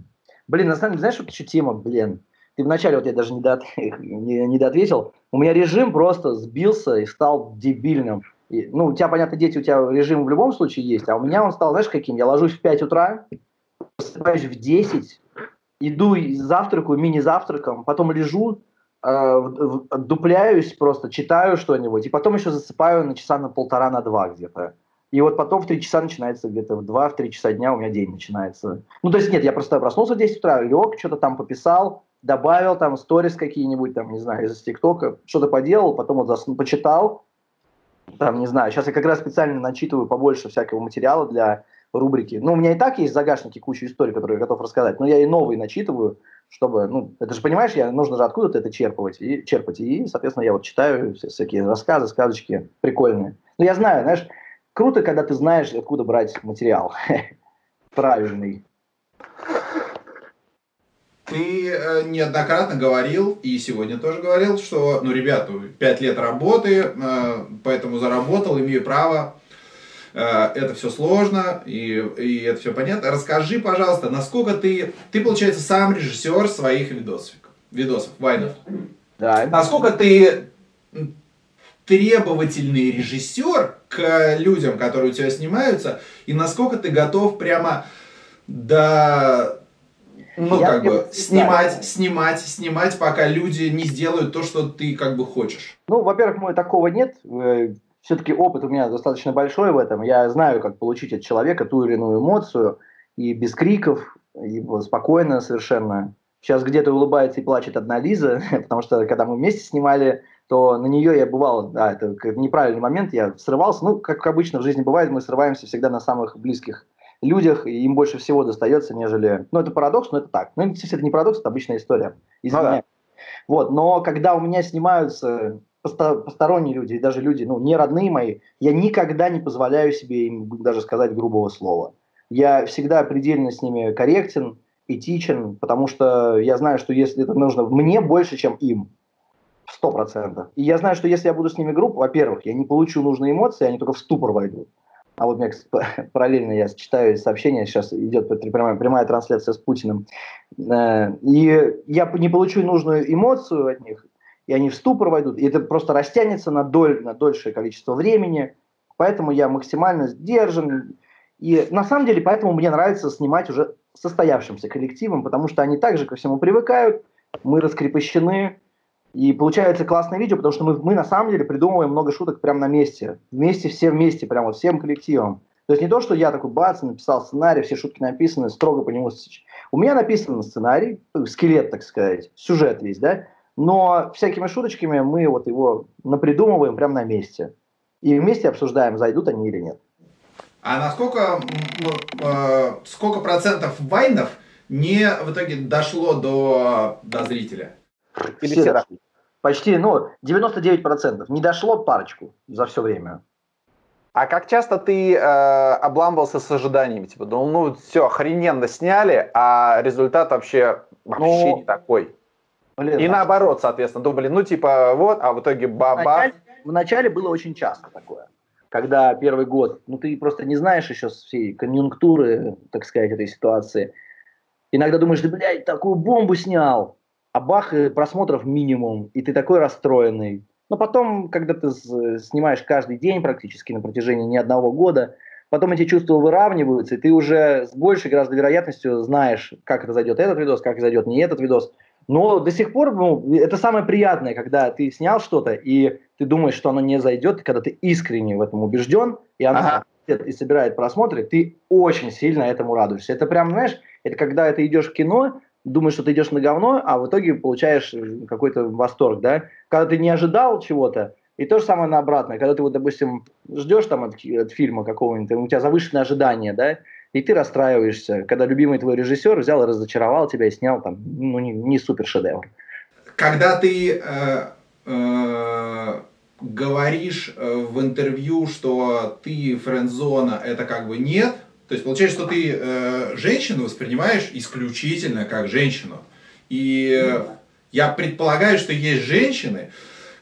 [SPEAKER 2] Блин, на самом деле, знаешь, вот еще тема, блин, ты вначале, вот я даже не, доот- не, не доответил, у меня режим просто сбился и стал дебильным. И, ну, у тебя, понятно, дети, у тебя режим в любом случае есть, а у меня он стал, знаешь, каким? Я ложусь в 5 утра, просыпаюсь в 10, иду и завтракаю мини-завтраком, потом лежу, э, отдупляюсь просто, читаю что-нибудь, и потом еще засыпаю на часа на полтора, на два где-то. И вот потом в 3 часа начинается где-то в 2-3 часа дня у меня день начинается. Ну, то есть нет, я просто проснулся в 10 утра, лег, что-то там пописал, добавил там сторис какие-нибудь, там, не знаю, из ТикТока, что-то поделал, потом вот засну, почитал, там, не знаю, сейчас я как раз специально начитываю побольше всякого материала для рубрики. Ну, у меня и так есть в загашнике куча историй, которые я готов рассказать, но я и новые начитываю, чтобы, ну, это же, понимаешь, я, нужно же откуда-то это черпать, и, черпать, и, соответственно, я вот читаю вся- всякие рассказы, сказочки прикольные. Ну, я знаю, знаешь, круто, когда ты знаешь, откуда брать материал правильный.
[SPEAKER 3] Ты э, неоднократно говорил, и сегодня тоже говорил, что, ну, ребята, 5 лет работы, э, поэтому заработал, имею право. Э, это все сложно, и, и это все понятно. Расскажи, пожалуйста, насколько ты... Ты, получается, сам режиссер своих видосов, видосов, вайнов.
[SPEAKER 2] Да,
[SPEAKER 3] Насколько ты требовательный режиссер к людям, которые у тебя снимаются, и насколько ты готов прямо до ну,
[SPEAKER 2] Я
[SPEAKER 3] как бы, снимать, снимать, снимать, пока люди не сделают то, что ты как бы хочешь.
[SPEAKER 2] Ну, во-первых, мой такого нет. Все-таки опыт у меня достаточно большой в этом. Я знаю, как получить от человека ту или иную эмоцию, и без криков, и спокойно совершенно. Сейчас где-то улыбается и плачет одна Лиза, потому что когда мы вместе снимали, то на нее я бывал, да, это неправильный момент, я срывался. Ну, как обычно в жизни бывает, мы срываемся всегда на самых близких людях, им больше всего достается, нежели... Ну, это парадокс, но это так. Ну, это не парадокс, это обычная история. Извиняюсь. Вот, но когда у меня снимаются посто- посторонние люди, и даже люди, ну, не родные мои, я никогда не позволяю себе им даже сказать грубого слова. Я всегда предельно с ними корректен, этичен, потому что я знаю, что если это нужно мне больше, чем им, сто процентов. И я знаю, что если я буду с ними груб, во-первых, я не получу нужные эмоции, они только в ступор войдут. А вот у параллельно я читаю сообщение, сейчас идет прямая, прямая трансляция с Путиным, Э, и я не получу нужную эмоцию от них, и они в ступор войдут, и это просто растянется на, доль, на дольшее количество времени, поэтому я максимально сдержан, и на самом деле поэтому мне нравится снимать уже состоявшимся коллективом, потому что они также ко всему привыкают, мы раскрепощены, и получается классное видео, потому что мы, мы на самом деле придумываем много шуток прямо на месте. Вместе, все вместе, прямо вот всем коллективом. То есть не то, что я такой бац, написал сценарий, все шутки написаны, строго по нему. У меня написан сценарий, скелет, так сказать, сюжет весь, да, но всякими шуточками мы вот его напридумываем прямо на месте. И вместе обсуждаем, зайдут они или нет.
[SPEAKER 3] А насколько э, сколько процентов вайнов не в итоге дошло до, до зрителя?
[SPEAKER 2] Или все, все дошли? Почти, ну, 99%. Не дошло парочку за все время.
[SPEAKER 1] А как часто ты э, обламывался с ожиданиями? Типа, ну, ну, все, охрененно сняли, а результат вообще, вообще ну, не такой. Блин, и наоборот, соответственно, думали, ну, типа, вот, а в итоге баба.
[SPEAKER 2] Вначале, вначале было очень часто такое. Когда первый год, ну, ты просто не знаешь еще всей конъюнктуры, так сказать, этой ситуации. Иногда думаешь, да, блядь, такую бомбу снял, а бах, и просмотров минимум, и ты такой расстроенный. Но потом, когда ты снимаешь каждый день практически на протяжении не одного года, потом эти чувства выравниваются, и ты уже с большей гораздо вероятностью знаешь, как это зайдет этот видос, как зайдет не этот видос. Но до сих пор ну, это самое приятное, когда ты снял что-то, и ты думаешь, что оно не зайдет, когда ты искренне в этом убежден, и оно ага. и собирает просмотры, ты очень сильно этому радуешься. Это прям, знаешь, это когда ты идешь в кино, думаешь, что ты идешь на говно, а в итоге получаешь какой-то восторг, да? Когда ты не ожидал чего-то, и то же самое на обратное, когда ты вот, допустим, ждешь там от, от фильма какого-нибудь, у тебя завышенное ожидание, да, и ты расстраиваешься, когда любимый твой режиссер взял и разочаровал тебя и снял там, ну, не, не супер шедевр.
[SPEAKER 3] Когда ты э, э, говоришь э, в интервью, что ты френдзона, это как бы нет, то есть получается, что ты э, женщину воспринимаешь исключительно как женщину. И э, я предполагаю, что есть женщины,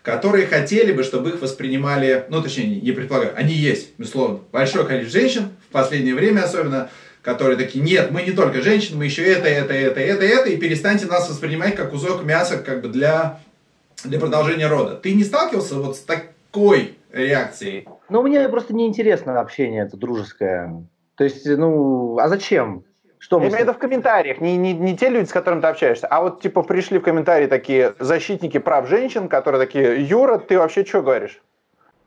[SPEAKER 3] которые хотели бы, чтобы их воспринимали, ну точнее, не, предполагаю, они есть, безусловно. Большое количество женщин, в последнее время особенно, которые такие, нет, мы не только женщины, мы еще это, это, это, это, это, и перестаньте нас воспринимать как кусок мяса, как бы для, для продолжения рода. Ты не сталкивался вот с такой реакцией?
[SPEAKER 2] Ну, мне просто неинтересно общение это дружеское. То есть, ну, а зачем?
[SPEAKER 1] Что Я имею в виду в комментариях, не, не, не те люди, с которыми ты общаешься, а вот типа пришли в комментарии такие защитники прав женщин, которые такие, Юра, ты вообще что говоришь?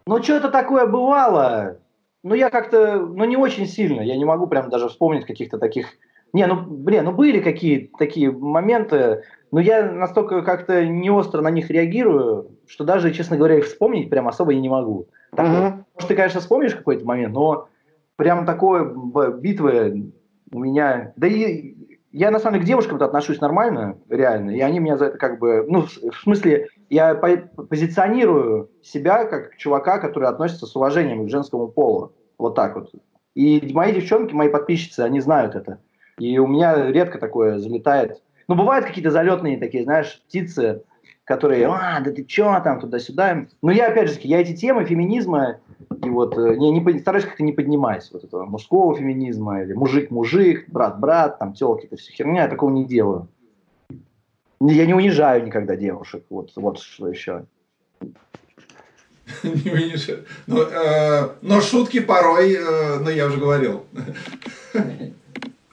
[SPEAKER 2] Ну, что это такое бывало? Ну, я как-то, ну, не очень сильно, я не могу прям даже вспомнить каких-то таких... Не, ну, блин, ну, были какие такие моменты, но я настолько как-то не остро на них реагирую, что даже, честно говоря, их вспомнить прям особо и не могу. Так, uh-huh. Может, ты, конечно, вспомнишь какой-то момент, но прям такой битвы у меня... Да и я на самом деле к девушкам отношусь нормально, реально, и они меня за это как бы... Ну, в смысле, я позиционирую себя как чувака, который относится с уважением к женскому полу. Вот так вот. И мои девчонки, мои подписчицы, они знают это. И у меня редко такое залетает. Ну, бывают какие-то залетные такие, знаешь, птицы, которые, а, да ты чё там, туда-сюда. Но я, опять же, я эти темы феминизма и вот э, не, не, стараюсь как-то не поднимать вот этого мужского феминизма или мужик-мужик, брат-брат, там, телки, это все херня, я такого не делаю. Я не унижаю никогда девушек, вот, вот что еще.
[SPEAKER 3] Не унижаю. Но, э, но шутки порой, э, ну я уже говорил.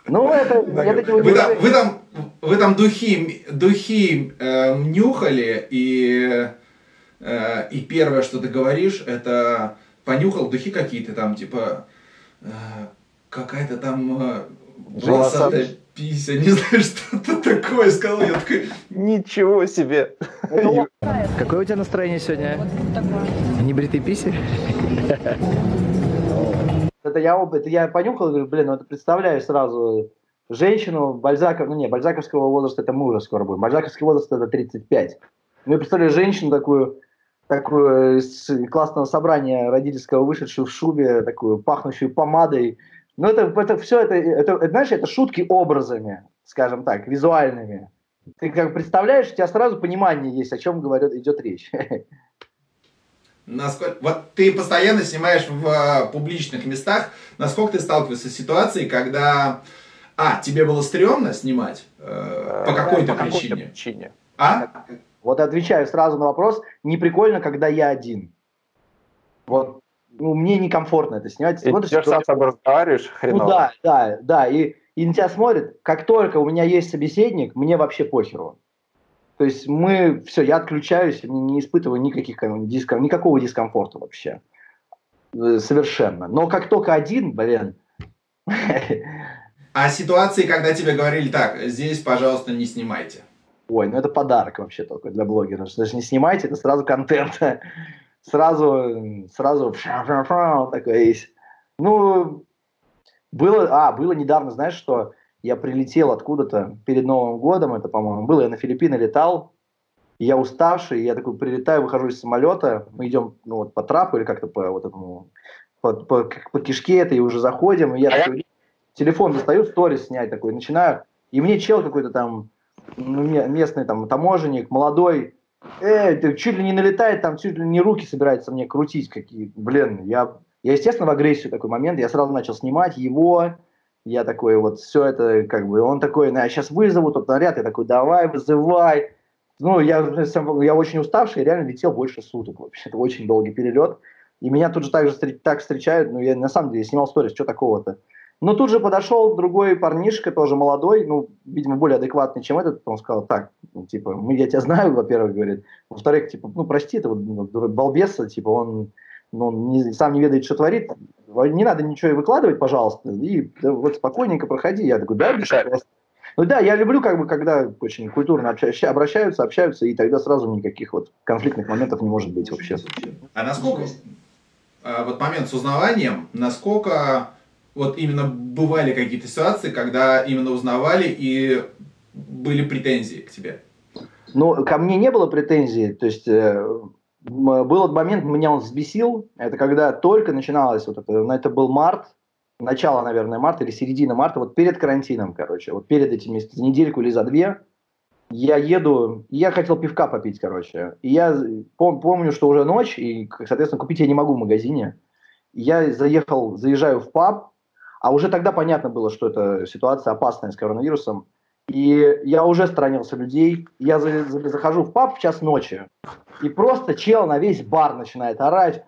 [SPEAKER 2] Ну, это,
[SPEAKER 3] это не вы, там, вы там, вы там духи, духи э, нюхали, и, э, и первое, что ты говоришь, это понюхал духи какие-то там, типа, э, какая-то там э, волосатая пися, не знаю, что-то такое сказал. Я такой,
[SPEAKER 1] ничего себе.
[SPEAKER 2] Какое у тебя настроение сегодня? Вот такое. Небритый писи? Это я, это я понюхал, говорю, блин, ну это представляю сразу женщину Бальзаков, ну не, бальзаковского возраста это мы уже скоро будем, бальзаковский возраст это 35. Ну я представляю женщину такую, такую из классного собрания родительского, вышедшую в шубе, такую пахнущую помадой. Ну это, это все, это, это, это, знаешь, это шутки образами, скажем так, визуальными. Ты как представляешь, у тебя сразу понимание есть, о чем говорит, идет речь.
[SPEAKER 3] Насколько, вот ты постоянно снимаешь в uh, публичных местах, насколько ты сталкиваешься с ситуацией, когда, а, тебе было стрёмно снимать э, по какой-то по причине. Какой причине. А?
[SPEAKER 2] Вот отвечаю сразу на вопрос, не прикольно, когда я один. Вот ну, мне некомфортно это снимать.
[SPEAKER 1] И ты сам с собой разговариваешь
[SPEAKER 2] хреново. Ну да, да, да. И и на тебя смотрят, как только у меня есть собеседник, мне вообще похеру. То есть мы, все, я отключаюсь, не, не испытываю никаких, как, диском, никакого дискомфорта вообще. Э, Совершенно. Но как только один, блин,
[SPEAKER 3] А ситуации, когда тебе говорили так, здесь, пожалуйста, не снимайте.
[SPEAKER 2] Ой, ну это подарок вообще только для блогеров. Что Даже не снимайте, это сразу контент. Сразу, сразу такое есть. Ну, было, а, было недавно, знаешь, что я прилетел откуда-то перед Новым годом, это, по-моему, было, я на Филиппины летал, и я уставший, я такой прилетаю, выхожу из самолета, мы идем ну, вот, по трапу или как-то по вот этому, по, по, по кишке это, и уже заходим, и я такой, телефон достаю, сторис снять такой, начинаю, и мне чел какой-то там, ну, ме- местный там таможенник, молодой, э, ты чуть ли не налетает, там чуть ли не руки собирается мне крутить какие, блин, я, я естественно в агрессию такой момент, я сразу начал снимать его, я такой вот все это как бы, он такой, на, сейчас вызову тот наряд, я такой, давай, вызывай, ну, я, я очень уставший, реально летел больше суток вообще, это очень долгий перелет, и меня тут же так же так встречают, ну, я на самом деле снимал сторис, что такого-то, но тут же подошел другой парнишка, тоже молодой, ну, видимо, более адекватный, чем этот. Он сказал, так, ну, типа, мы, я тебя знаю, во-первых, говорит. Во-вторых, типа, ну, прости, это вот ну, балбеса, типа, он, ну, он не- сам не ведает, что творит. Не надо ничего и выкладывать, пожалуйста. И да, вот спокойненько проходи. Я такой, да, без вопросов». Ну да, я люблю, как бы, когда очень культурно обща- обращаются, общаются, и тогда сразу никаких вот конфликтных моментов не может быть вообще.
[SPEAKER 3] А насколько, а, вот момент с узнаванием, насколько вот именно бывали какие-то ситуации, когда именно узнавали и были претензии к тебе?
[SPEAKER 2] Ну, ко мне не было претензий, то есть э, был момент, меня он взбесил, это когда только начиналось, вот это, ну, это был март, начало, наверное, марта или середина марта, вот перед карантином, короче, вот перед этими, за недельку или за две, я еду, я хотел пивка попить, короче, и я пом- помню, что уже ночь, и, соответственно, купить я не могу в магазине, я заехал, заезжаю в паб, а уже тогда понятно было, что это ситуация опасная с коронавирусом, и я уже сторонился людей. Я за- за- захожу в паб в час ночи, и просто чел на весь бар начинает орать.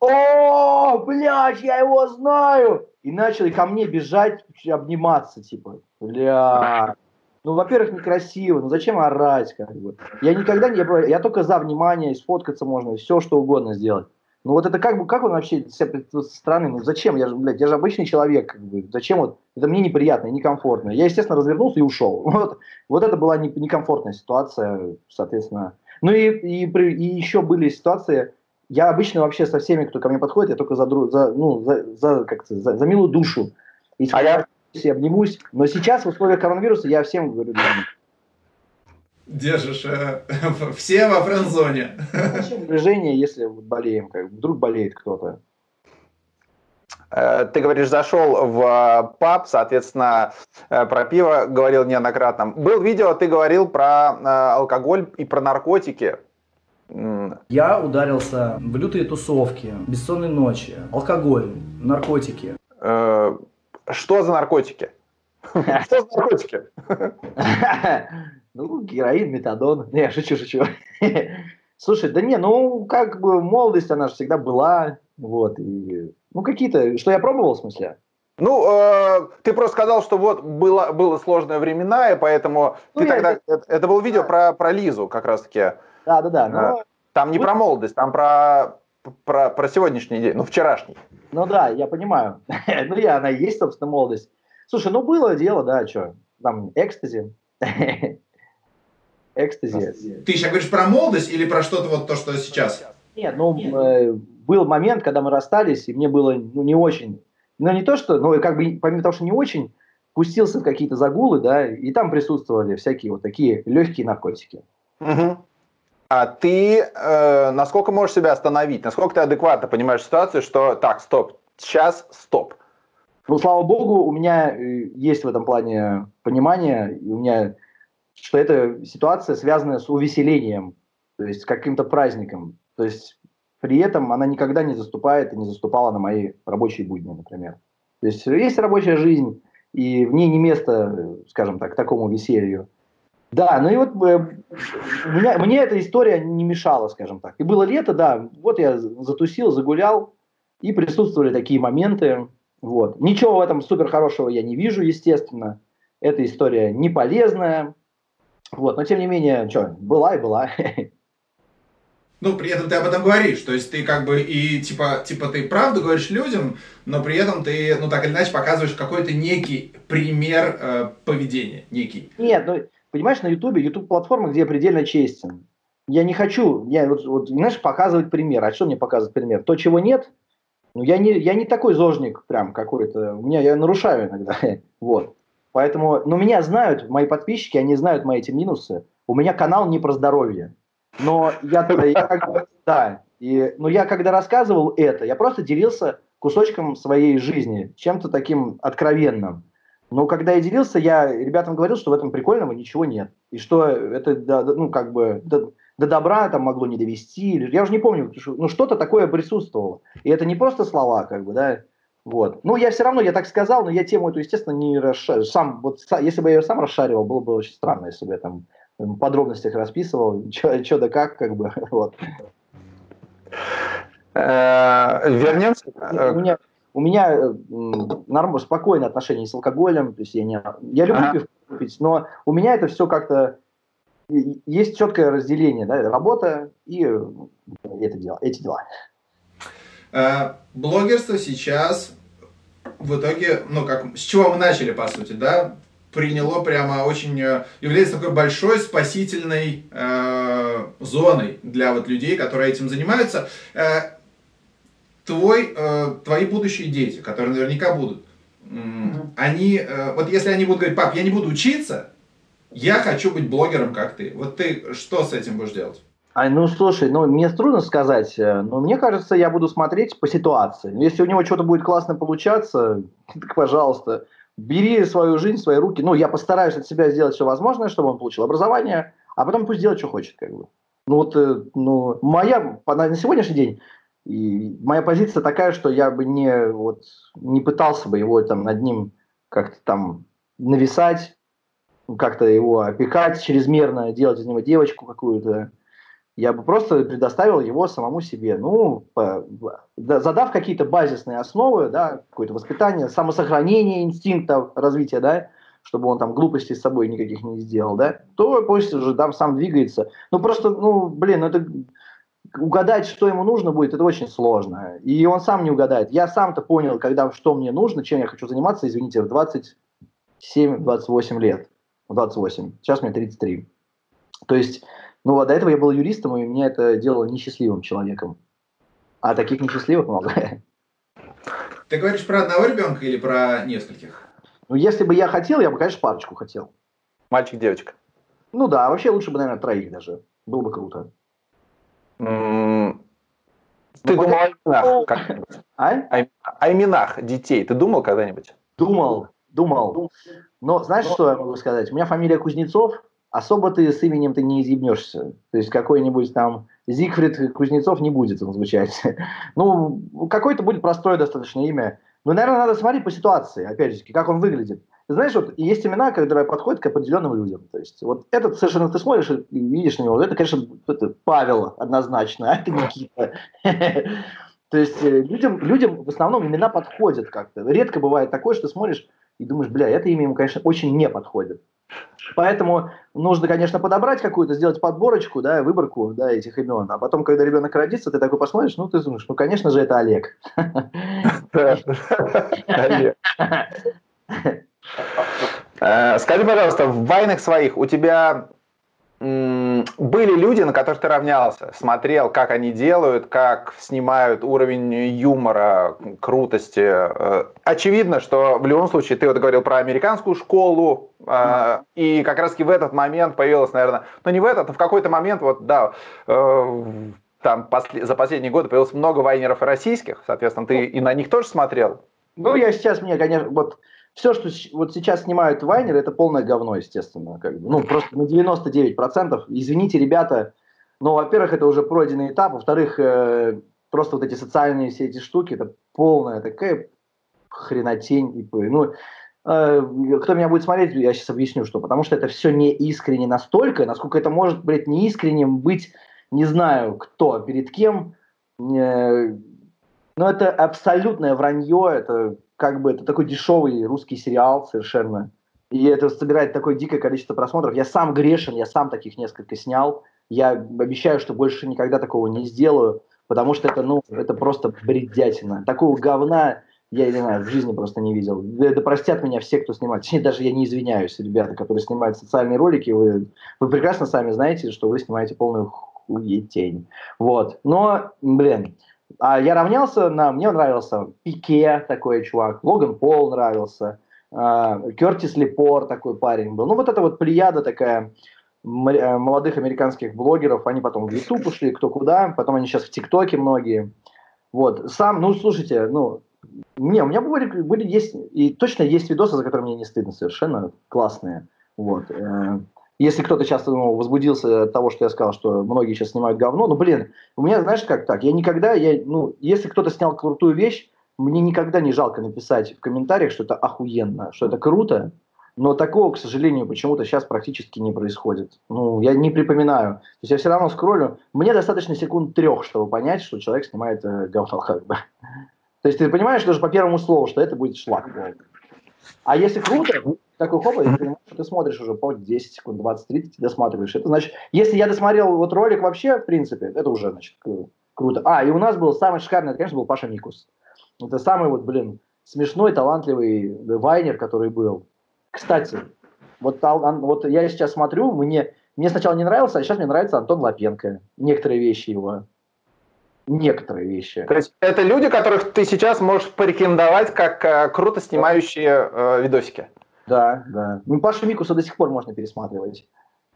[SPEAKER 2] О, блядь, я его знаю! И начали ко мне бежать, обниматься, типа, бля. Ну, во-первых, некрасиво, ну зачем орать, как бы. Я никогда не, я только за внимание, сфоткаться можно, все что угодно сделать. Ну вот это как бы, как он вообще себя со стороны, ну зачем, я же, блядь, я же обычный человек, как бы, зачем вот, это мне неприятно и некомфортно. Я, естественно, развернулся и ушел. Вот, вот это была не- некомфортная ситуация, соответственно. Ну и, и, и еще были ситуации, я обычно вообще со всеми, кто ко мне подходит, я только за, за, ну, за, за, как за, за милую душу. И
[SPEAKER 1] А я-
[SPEAKER 2] я обнимусь. Но сейчас в условиях коронавируса я всем говорю,
[SPEAKER 3] Держишь э, все во френд-зоне.
[SPEAKER 2] зачем движение, если болеем, как вдруг болеет кто-то.
[SPEAKER 1] Э, Ты говоришь, зашел в э, паб, соответственно, э, про пиво говорил неоднократно. Был видео, ты говорил про алкоголь и про наркотики.
[SPEAKER 4] Я ударился в лютые тусовки, бессонные ночи, алкоголь, наркотики.
[SPEAKER 1] Что за наркотики? Что за наркотики?
[SPEAKER 2] Ну, героин, метадон. Не, шучу, шучу. Слушай, да не, ну, как бы молодость, она же всегда была. Вот, и, ну, какие-то, что я пробовал, в смысле?
[SPEAKER 1] Ну, э, ты просто сказал, что вот было, было сложное времена, и поэтому
[SPEAKER 2] Ну,
[SPEAKER 1] ты тогда...
[SPEAKER 2] это-
[SPEAKER 1] Это, было видео про, про Лизу как раз-таки.
[SPEAKER 2] Да, да, да. Ну,
[SPEAKER 1] Там не
[SPEAKER 2] Вы-
[SPEAKER 1] про молодость, там про, про, про сегодняшний день, ну, вчерашний.
[SPEAKER 2] ну да, я понимаю. ну, я, она и есть, собственно, молодость. Слушай, ну, было дело, да, что, там, экстази. Экстази.
[SPEAKER 3] Ты сейчас говоришь про молодость или про что-то вот то, что сейчас?
[SPEAKER 2] Нет, ну, э, был момент, когда мы расстались, и мне было ну, не очень, ну, не то что, ну, как бы, помимо того, что не очень, пустился в какие-то загулы, да, и там присутствовали всякие вот такие легкие наркотики.
[SPEAKER 1] Мгм. А ты э, насколько можешь себя остановить? Насколько ты адекватно понимаешь ситуацию, что так, стоп, сейчас стоп.
[SPEAKER 2] Ну, слава богу, у меня э, есть в этом плане понимание, и у меня, что эта ситуация связана с увеселением, то есть каким-то праздником. То есть при этом она никогда не заступает и не заступала на мои рабочие будни, например. То есть есть рабочая жизнь, и в ней не место, э, скажем так, такому веселью. Да, ну и вот э, меня- мне эта история не мешала, скажем так. И было лето, да, вот я затусил, загулял, и присутствовали такие моменты, Вот. Ничего в этом супер хорошего я не вижу, естественно. Эта история не полезная. Вот. Но тем не менее, что, была и была.
[SPEAKER 3] Ну, при этом ты об этом говоришь, то есть ты как бы и типа, типа ты правду говоришь людям, но при этом ты, ну так или иначе, показываешь какой-то некий пример э, поведения, некий.
[SPEAKER 2] Нет, ну, понимаешь, на Ютубе, Ютуб платформа, где я предельно честен. Я не хочу, я вот, вот, знаешь, показывать пример. А что мне показывать пример? То, чего нет, ну, я не, я не такой зожник прям какой-то. У меня, я нарушаю иногда. вот. Поэтому, ну, меня знают, мои подписчики, они знают мои эти минусы. У меня канал не про здоровье. Но я, я как бы, да, и, но я когда рассказывал это, я просто делился кусочком своей жизни, чем-то таким откровенным. Но когда я делился, я ребятам говорил, что в этом прикольного ничего нет. И что это, ну, как бы, до, до добра там могло не довести. Я уже не помню, ну, что-то такое присутствовало. И это не просто слова, как бы, да, вот. Ну, я все равно, я так сказал, но я тему эту, естественно, не расшарил. Сам, вот, если бы я ее сам расшаривал, было бы очень странно, если бы я там в подробностях расписывал, что да как, как бы, вот.
[SPEAKER 1] Э, Вернемся.
[SPEAKER 2] У меня, у меня э, нормально, спокойное отношение с алкоголем, то есть я, не, я люблю ага. пить, но у меня это все как-то есть четкое разделение, да, работа и э, это дело, эти дела.
[SPEAKER 3] Блогерство сейчас в итоге, ну как, с чего мы начали, по сути, да, приняло прямо очень, э, является такой большой спасительной э, зоной для вот людей, которые этим занимаются. Э, твой, э, твои будущие дети, которые наверняка будут, э, они, э, вот если они будут говорить, пап, я не буду учиться, я хочу быть блогером, как ты. Вот ты что с этим будешь делать?
[SPEAKER 2] А, ну, слушай, ну, мне трудно сказать, э, но мне кажется, я буду смотреть по ситуации. Если у него что-то будет классно получаться, так пожалуйста бери свою жизнь свои руки. Ну, я постараюсь от себя сделать все возможное, чтобы он получил образование, а потом пусть делает, что хочет, как бы. Ну, вот, э, ну, моя, на сегодняшний день, и моя позиция такая, что я бы не, вот, не пытался бы его там над ним как-то там нависать, как-то его опекать чрезмерно, делать из него девочку какую-то я бы просто предоставил его самому себе. Ну, задав какие-то базисные основы, да, какое-то воспитание, самосохранение инстинктов развития, да, чтобы он там глупостей с собой никаких не сделал, да, то пусть уже там сам двигается. Ну, просто, ну, блин, ну, это угадать, что ему нужно будет, это очень сложно. И он сам не угадает. Я сам-то понял, когда что мне нужно, чем я хочу заниматься, извините, в 27-28 лет. 28. Сейчас мне 33. То есть ну, а до этого я был юристом, и меня это делало несчастливым человеком. А таких несчастливых много.
[SPEAKER 3] Ты говоришь про одного ребенка или про нескольких?
[SPEAKER 2] Ну, если бы я хотел, я бы, конечно, парочку хотел.
[SPEAKER 1] Мальчик, девочка.
[SPEAKER 2] Ну да, вообще лучше бы, наверное, троих даже. Было бы круто.
[SPEAKER 1] Mm. Ты ну, думал о именах? Как... А? О, о именах детей. Ты думал когда-нибудь?
[SPEAKER 2] Думал, думал. Но знаешь, что я могу сказать? У меня фамилия Кузнецов, особо ты с именем ты не изъебнешься. То есть какой-нибудь там Зигфрид Кузнецов не будет он звучать. ну, какое-то будет простое достаточно имя. Но, наверное, надо смотреть по ситуации, опять же, как он выглядит. Ты знаешь, вот есть имена, которые подходят к определенным людям. То есть вот этот совершенно ты смотришь и видишь на него, это, конечно, это Павел однозначно, а это Никита. То есть э, людям, людям в основном имена подходят как-то. Редко бывает такое, что смотришь и думаешь, бля, это имя ему, конечно, очень не подходит. Поэтому нужно, конечно, подобрать какую-то, сделать подборочку, да, выборку да, этих имен. А потом, когда ребенок родится, ты такой посмотришь, ну, ты думаешь, ну, конечно же, это Олег.
[SPEAKER 1] Э, скажи, пожалуйста, в войнах своих у тебя были люди, на которых ты равнялся, смотрел, как они делают, как снимают уровень юмора, крутости. Э, очевидно, что в любом случае ты вот говорил про американскую школу, mm-hmm. и как раз-таки в этот момент появилась, наверное, ну не в этот, а в какой-то момент, вот да, э, там за последние годы появилось много вайнеров российских, соответственно, ты и на них тоже смотрел?
[SPEAKER 2] Ну, я сейчас, мне, конечно, вот все, что вот сейчас снимают вайнеры, это полное говно, естественно. Как бы. Ну, просто на 99%. Извините, ребята, но, во-первых, это уже пройденный этап, во-вторых, э, просто вот эти социальные все эти штуки, это полная такая хренотень. И, ну, э, кто меня будет смотреть, я сейчас объясню, что. Потому что это все не искренне настолько, насколько это может, блядь, не искренним быть, не знаю, кто, перед кем. Э, но это абсолютное вранье, это как бы это такой дешевый русский сериал совершенно. И это собирает такое дикое количество просмотров. Я сам грешен, я сам таких несколько снял. Я обещаю, что больше никогда такого не сделаю, потому что это, ну, это просто бредятина. Такого говна я, не знаю, в жизни просто не видел. Да, простят меня все, кто снимает. Точнее, даже я не извиняюсь, ребята, которые снимают социальные ролики. Вы, вы прекрасно сами знаете, что вы снимаете полную хуетень. Вот. Но, блин, а я равнялся на... Мне нравился Пике, такой чувак. Логан Пол нравился. А, Кертис Лепор такой парень был. Ну, вот эта вот плеяда такая э, молодых американских блогеров, они потом в YouTube ушли, кто куда, потом они сейчас в ТикТоке многие. Вот, сам, ну, слушайте, ну, не, у меня были, были есть, и точно есть видосы, за которые мне не стыдно совершенно, классные. Вот. Если кто-то часто ну, возбудился от того, что я сказал, что многие сейчас снимают говно, ну, блин, у меня, знаешь, как так, я никогда, я, ну, если кто-то снял крутую вещь, мне никогда не жалко написать в комментариях, что это охуенно, что это круто, но такого, к сожалению, почему-то сейчас практически не происходит. Ну, я не припоминаю. То есть я все равно скроллю. Мне достаточно секунд трех, чтобы понять, что человек снимает э, говно как бы. То есть ты понимаешь даже по первому слову, что это будет шлак. А если круто, такой хоп, ты понимаешь, что ты смотришь уже по 10 секунд, 20, 30, досматриваешь. Это значит, если я досмотрел вот ролик вообще, в принципе, это уже, значит, круто. А, и у нас был самый шикарный, это, конечно, был Паша Микус. Это самый вот, блин, смешной, талантливый вайнер, который был. Кстати, вот, вот я сейчас смотрю, мне, мне сначала не нравился, а сейчас мне нравится Антон Лапенко. Некоторые вещи его. Некоторые вещи.
[SPEAKER 3] То есть это люди, которых ты сейчас можешь порекомендовать как э, круто снимающие э, видосики?
[SPEAKER 2] Да, да. Ну, Пашу Микуса до сих пор можно пересматривать.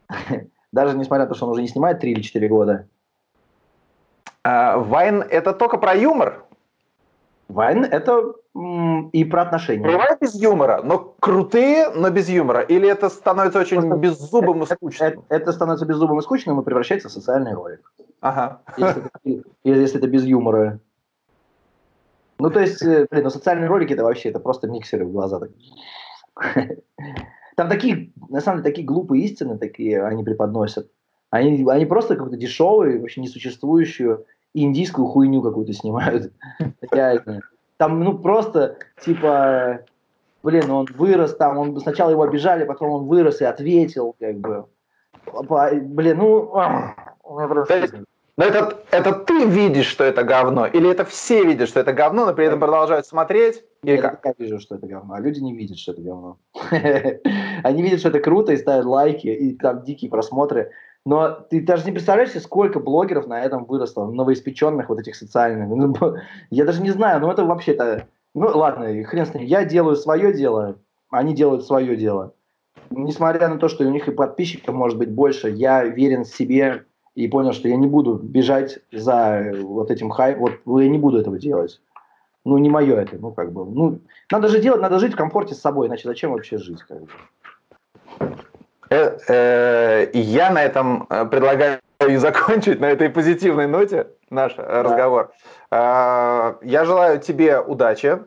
[SPEAKER 2] Даже несмотря на то, что он уже не снимает 3 или 4 года.
[SPEAKER 3] А, Вайн – это только про юмор?
[SPEAKER 2] Вайн – это и про отношения.
[SPEAKER 3] Бывает без юмора, но крутые, но без юмора? Или это становится очень Просто беззубым
[SPEAKER 2] это,
[SPEAKER 3] и скучным?
[SPEAKER 2] Это, это становится беззубым и скучным и превращается в социальный ролик.
[SPEAKER 3] Ага.
[SPEAKER 2] Если, если это без юмора. Ну, то есть, э, блин, ну социальные ролики это вообще, это просто миксеры в глаза. Там такие, на самом деле, такие глупые истины такие они преподносят. Они, они просто какую-то дешевую, вообще несуществующую индийскую хуйню какую-то снимают. Реально. Там, ну, просто, типа, блин, он вырос там, он сначала его обижали, потом он вырос и ответил, как бы. Блин, ну,
[SPEAKER 3] просто... Но это, это ты видишь, что это говно, или это все видят, что это говно, но при этом продолжают смотреть?
[SPEAKER 2] Или я как? Вижу, что это говно, а люди не видят, что это говно. Они видят, что это круто и ставят лайки, и там дикие просмотры. Но ты даже не представляешь себе, сколько блогеров на этом выросло, новоиспеченных вот этих социальных. Ну, я даже не знаю, но это вообще-то... Ну ладно, хрен с ним. Я делаю свое дело, они делают свое дело. Несмотря на то, что у них и подписчиков может быть больше, я верен себе и понял, что я не буду бежать за вот этим хайп, вот я не буду этого делать. Ну, не мое это, ну, как бы. Ну, надо же делать, надо жить в комфорте с собой, иначе зачем вообще жить, как бы.
[SPEAKER 3] Э, э, я на этом э, предлагаю и закончить на этой позитивной ноте наш да. разговор. Я желаю тебе удачи,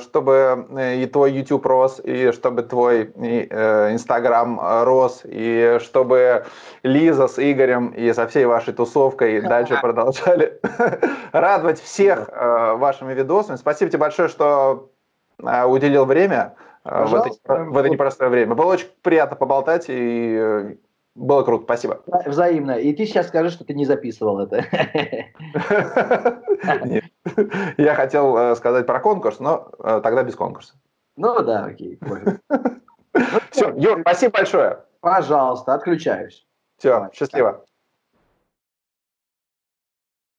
[SPEAKER 3] чтобы и твой YouTube рос, и чтобы твой Инстаграм рос, и чтобы Лиза с Игорем и со всей вашей тусовкой дальше продолжали радовать всех вашими видосами. Спасибо тебе большое, что уделил время в это, в это непростое время. Было очень приятно поболтать, и э, было круто. Спасибо.
[SPEAKER 2] Взаимно. И ты сейчас скажешь, что ты не записывал это.
[SPEAKER 3] Я хотел э, сказать про конкурс, но э, тогда без конкурса.
[SPEAKER 2] Ну да, окей.
[SPEAKER 3] Все, Юр, спасибо большое.
[SPEAKER 2] Пожалуйста, отключаюсь.
[SPEAKER 3] Все, счастливо.